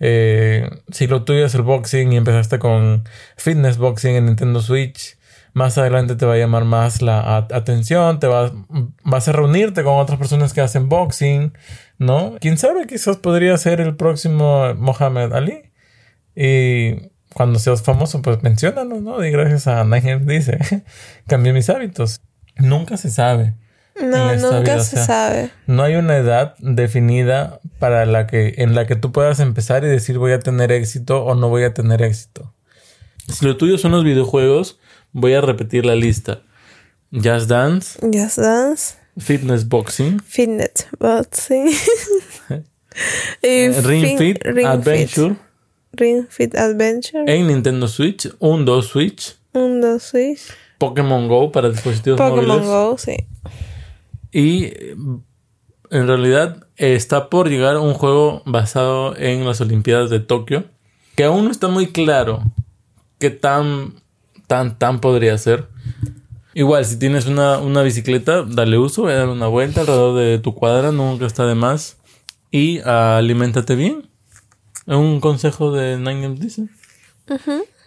eh, si lo tuyo es el boxing y empezaste con fitness boxing en Nintendo Switch, más adelante te va a llamar más la atención, te vas, vas a reunirte con otras personas que hacen boxing, ¿no? Quién sabe, quizás podría ser el próximo Mohamed Ali. Y cuando seas famoso, pues menciónanos, ¿no? Y gracias a Nigel dice, cambié mis hábitos. Nunca se sabe. No, nunca vida, o se sea, sabe. No hay una edad definida para la que, en la que tú puedas empezar y decir voy a tener éxito o no voy a tener éxito. Si lo tuyo son los videojuegos, voy a repetir la lista. Just Dance, Just Dance, Fitness Boxing, Fitness Boxing. eh, Ring Fin- Fit Ring Adventure Fit. Ring Fit Adventure. en Nintendo Switch, un 2 Switch, Un, dos, Switch. Pokémon Go para dispositivos Pokémon móviles. Go, sí. Y eh, en realidad está por llegar un juego basado en las Olimpiadas de Tokio, que aún no está muy claro qué tan, tan, tan podría ser. Igual, si tienes una, una bicicleta, dale uso, ve a dar una vuelta alrededor de tu cuadra, nunca está de más. Y ah, aliméntate bien. Un consejo de Nine Games dice.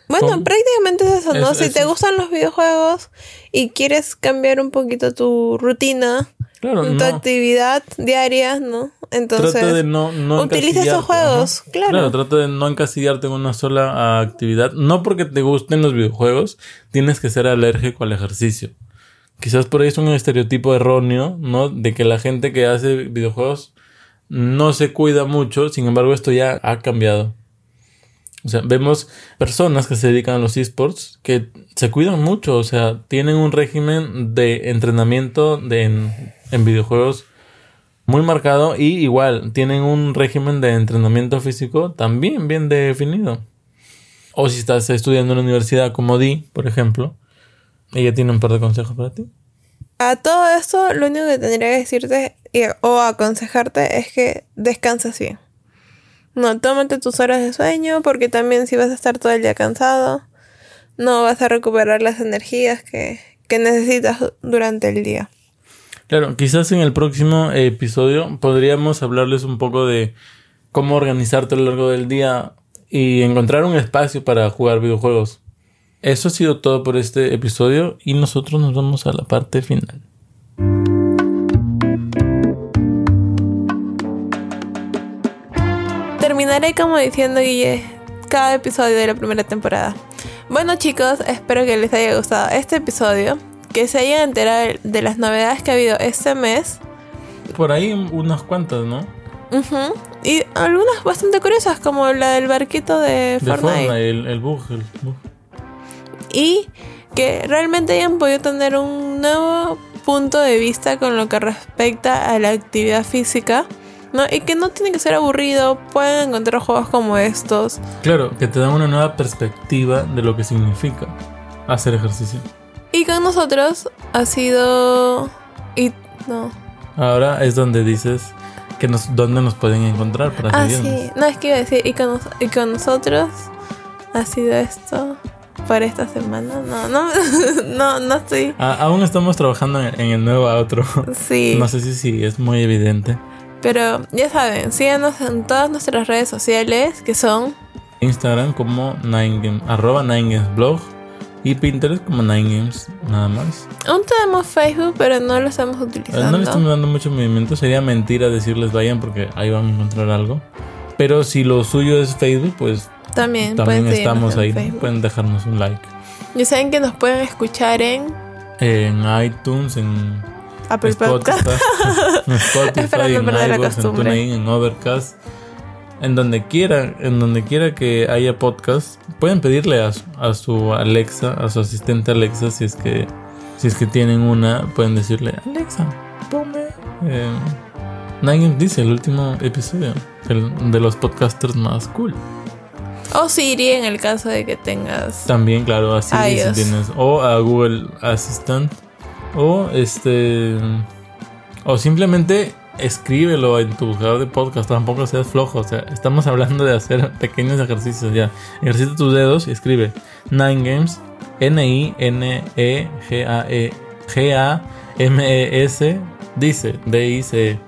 Bueno, ¿Cómo? prácticamente es eso, ¿no? Es- si es- te gustan los videojuegos y quieres cambiar un poquito tu rutina, Claro, tu no. actividad diaria, ¿no? Entonces, trata de no, no utiliza esos juegos, ajá. claro. trata de no encasillarte en una sola ah, actividad. No porque te gusten los videojuegos, tienes que ser alérgico al ejercicio. Quizás por ahí es un estereotipo erróneo, ¿no? De que la gente que hace videojuegos no se cuida mucho, sin embargo esto ya ha cambiado. O sea, vemos personas que se dedican a los esports que se cuidan mucho, o sea, tienen un régimen de entrenamiento de, en, videojuegos muy marcado y igual tienen un régimen de entrenamiento físico también bien definido. O si estás estudiando en la universidad como Di, por ejemplo, ella tiene un par de consejos para ti. a todo esto, lo único que tendría que decirte y- o aconsejarte es que descanses bien. No, tómate tus horas de sueño porque también si vas a estar todo el día cansado, no vas a recuperar las energías que, que necesitas durante el día. Claro, quizás en el próximo episodio podríamos hablarles un poco de cómo organizarte a lo largo del día y encontrar un espacio para jugar videojuegos. Eso ha sido todo por este episodio y nosotros nos vamos a la parte final. Terminaré como diciendo Guille cada episodio de la primera temporada. Bueno chicos, espero que les haya gustado este episodio, que se hayan enterado de las novedades que ha habido este mes Por ahí unas cuantas, ¿no? Ujú. y algunas bastante curiosas como la del barquito de, De Fortnite. Fortnite, el, el bug, el bug. y que realmente hayan podido tener un nuevo punto de vista con lo que respecta a la actividad física. ¿No? Y que no tiene que ser aburrido, pueden encontrar juegos como estos. Claro, que te dan una nueva perspectiva de lo que significa hacer ejercicio. Y con nosotros ha sido... Y no. Ahora es donde dices que nos, dónde nos pueden encontrar para Ah, seguirnos. sí. No, es que iba a decir, y con, y con nosotros ha sido esto por esta semana. No, no, no, no estoy... A- aún estamos trabajando en, en el nuevo outro. Sí. No sé si, si es muy evidente. Pero ya saben, síganos en todas nuestras redes sociales que son Instagram como 9games, arroba 9gamesblog y Pinterest como 9games, nada más. Aún tenemos Facebook, pero no lo estamos Eh, utilizando. No le estamos dando mucho movimiento, sería mentira decirles vayan porque ahí van a encontrar algo. Pero si lo suyo es Facebook, pues También, también estamos ahí. Pueden dejarnos un like. Ya saben que nos pueden escuchar en En iTunes, en Apple Podcast. en Spotify, Esperando en perder la iVoox, en. TuneIn, en Overcast, en donde quiera, en donde quiera que haya podcast, pueden pedirle a, su- a su Alexa, a su asistente Alexa, si es que si es que tienen una, pueden decirle Alexa, ponme eh, dice el último episodio el- de los podcasters más cool. O Siri en el caso de que tengas. También, claro, así si iOS. tienes. O a Google Assistant. O este. O simplemente escríbelo en tu buscador de podcast. Tampoco seas flojo. O sea, estamos hablando de hacer pequeños ejercicios ya. Ejercita tus dedos y escribe Nine Games. N-I-N-E-G-A-E. G-A-M-E-S. Dice. D-I-C.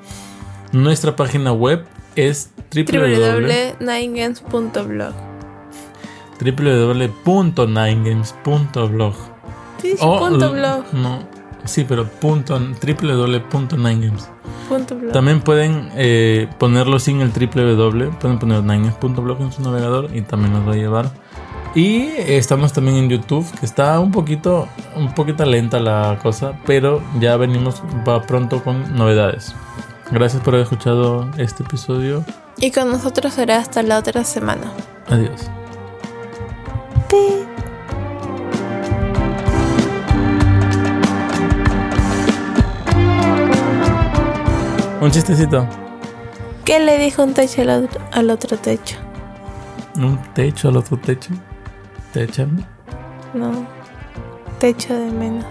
Nuestra página web es www www.ninegames.blog. www.ninegames.blog. Sí, sí, O punto l- blog. No, sí, pero punto, www.ninegames. Punto blog. También pueden eh, ponerlo sin el www. Pueden poner ninegames.blog en su navegador y también los va a llevar. Y estamos también en YouTube, que está un poquito, un poquito lenta la cosa, pero ya venimos va pronto con novedades. Gracias por haber escuchado este episodio. Y con nosotros será hasta la otra semana. Adiós. Un chistecito. ¿Qué le dijo un techo al otro, al otro techo? Un techo al otro techo. Téchame. No. Techo de menos.